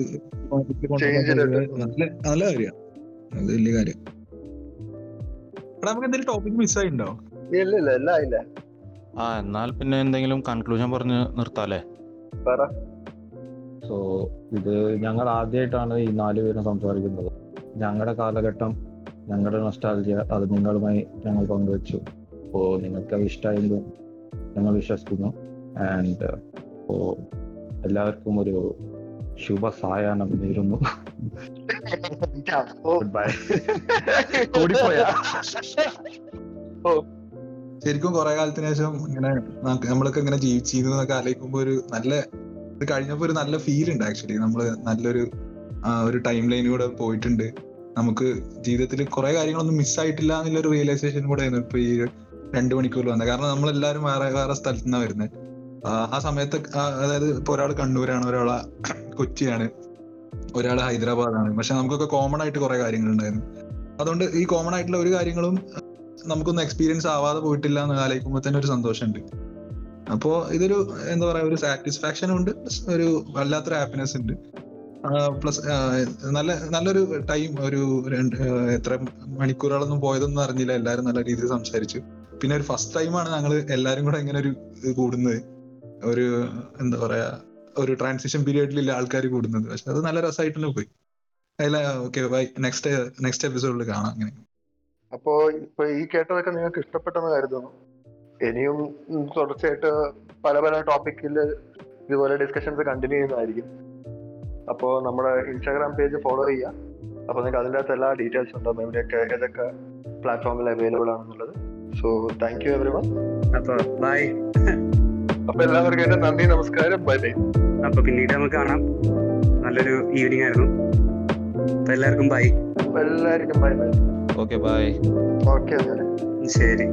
നല്ല നല്ല കാര്യമാണ്. അത് വലിയ കാര്യം. നമുക്ക് എന്തെങ്കിലും ടോപ്പിക് മിസ്സായിണ്ടോ
ഇല്ല ഇല്ല ഇല്ല ഇല്ല.
ആ എന്നാൽ പിന്നെ എന്തെങ്കിലും കൺക്ലൂഷൻ പറഞ്ഞ് നിർത്താല്ലേ?
പറ.
സോ ഇത് ഞങ്ങൾ ആദ്യമായിട്ടാണ് ഈ നാല് പേരും സംസാരിക്കുന്നത്. ഞങ്ങളുടെ കാലഘട്ടം ഞങ്ങളുടെ നഷ്ടാൽജിയ അത് നിങ്ങളുമായി ഞങ്ങൾ പങ്കുവച്ചു. അപ്പോൾ നിങ്ങൾക്ക് അത് ഇഷ്ടമായെന്ന് ഞങ്ങൾ വിശ്വസിക്കുന്നു ആൻഡ് അപ്പോൾ എല്ലാവർക്കും ഒരു ശുഭ സായാഹ്നം നേരുന്നു
ശരിക്കും കുറെ കാലത്തിന് ശേഷം ഇങ്ങനെ നമ്മളൊക്കെ ഇങ്ങനെ ജീവിച്ചിരുന്നതൊക്കെ ആലോചിക്കുമ്പോ ഒരു നല്ല ഇത് കഴിഞ്ഞപ്പോ ഒരു നല്ല ഫീൽ ഉണ്ട് ആക്ച്വലി നമ്മൾ നല്ലൊരു ഒരു ടൈം ലൈനിലൂടെ പോയിട്ടുണ്ട്. നമുക്ക് ജീവിതത്തിൽ കുറെ കാര്യങ്ങളൊന്നും മിസ്സായിട്ടില്ല എന്നുള്ളൊരു റിയലൈസേഷൻ കൂടെ ആയിരുന്നു ഇപ്പൊ ഈ രണ്ട് മണിക്കൂർ വന്നത്. കാരണം നമ്മളെല്ലാരും വേറെ വേറെ സ്ഥലത്തു നിന്നാണ് വരുന്നത് ആ സമയത്ത് അതായത് ഇപ്പൊ ഒരാൾ കണ്ണൂരാണ് ഒരാൾ കൊച്ചിയാണ് ഒരാൾ ഹൈദരാബാദാണ്. പക്ഷെ നമുക്കൊക്കെ കോമൺ ആയിട്ട് കുറെ കാര്യങ്ങളുണ്ടായിരുന്നു. അതുകൊണ്ട് ഈ കോമൺ ആയിട്ടുള്ള ഒരു കാര്യങ്ങളും നമുക്കൊന്നും എക്സ്പീരിയൻസ് ആവാതെ പോയിട്ടില്ല എന്ന് ആലോചിക്കുമ്പോൾ തന്നെ ഒരു സന്തോഷമുണ്ട്. അപ്പോ ഇതൊരു എന്താ പറയാ ഒരു സാറ്റിസ്ഫാക്ഷൻ ഉണ്ട് ഒരു വല്ലാത്തൊരു ഹാപ്പിനെസ് ഉണ്ട്. പ്ലസ് നല്ല നല്ലൊരു ടൈം ഒരു എത്ര മണിക്കൂറുകളൊന്നും പോയതൊന്നും അറിഞ്ഞില്ല. എല്ലാവരും നല്ല രീതിയിൽ സംസാരിച്ചു. പിന്നെ ഒരു ഫസ്റ്റ് ടൈമാണ് ഞങ്ങൾ എല്ലാരും കൂടെ ഇങ്ങനെ ഒരു കൂടുന്നത്. ഒരു എന്താ പറയാ ഒരു ട്രാൻസിഷൻ പീരിയഡിലുള്ള ആൾക്കാർ കൂടുന്നത്. പക്ഷെ അത് നല്ല രസമായിട്ട് തന്നെ പോയി അതില ഓക്കെ ബൈ നെക്സ്റ്റ് നെക്സ്റ്റ് എപ്പിസോഡിൽ കാണാം അങ്ങനെ.
അപ്പോ ഇപ്പൊ ഈ കേട്ടതൊക്കെ നിങ്ങൾക്ക് ഇഷ്ടപ്പെട്ടെന്ന് കരുതുന്നു. ഇനിയും തുടർച്ചയായിട്ട് പല പല ടോപ്പിക്കിൽ ഇതുപോലെ ഡിസ്കഷൻസ് കണ്ടിന്യൂ ചെയ്യുന്നതായിരിക്കും. അപ്പോ നമ്മുടെ ഇൻസ്റ്റാഗ്രാം പേജ് ഫോളോ ചെയ്യുക അപ്പോൾ നിങ്ങൾക്ക് അതിന്റെ അകത്ത് എല്ലാ ഡീറ്റെയിൽസ് ഉണ്ടാവും എവിടെയൊക്കെ ഏതൊക്കെ പ്ലാറ്റ്ഫോമിൽ അവൈലബിൾ ആണെന്നുള്ളത്. So thank you every one
അപ്പൊ ബൈ
അപ്പൊ എല്ലാവർക്കും എന്റെ നന്ദി നമസ്കാരം. ബൈ ബൈ
അപ്പൊ പിന്നീട് നമുക്ക് കാണാം. നല്ലൊരു ഈവനിങ് ആയിരുന്നു. അപ്പൊ എല്ലാവർക്കും ബൈ
എല്ലാവർക്കും bye bye
okay bye
okay
ശരി.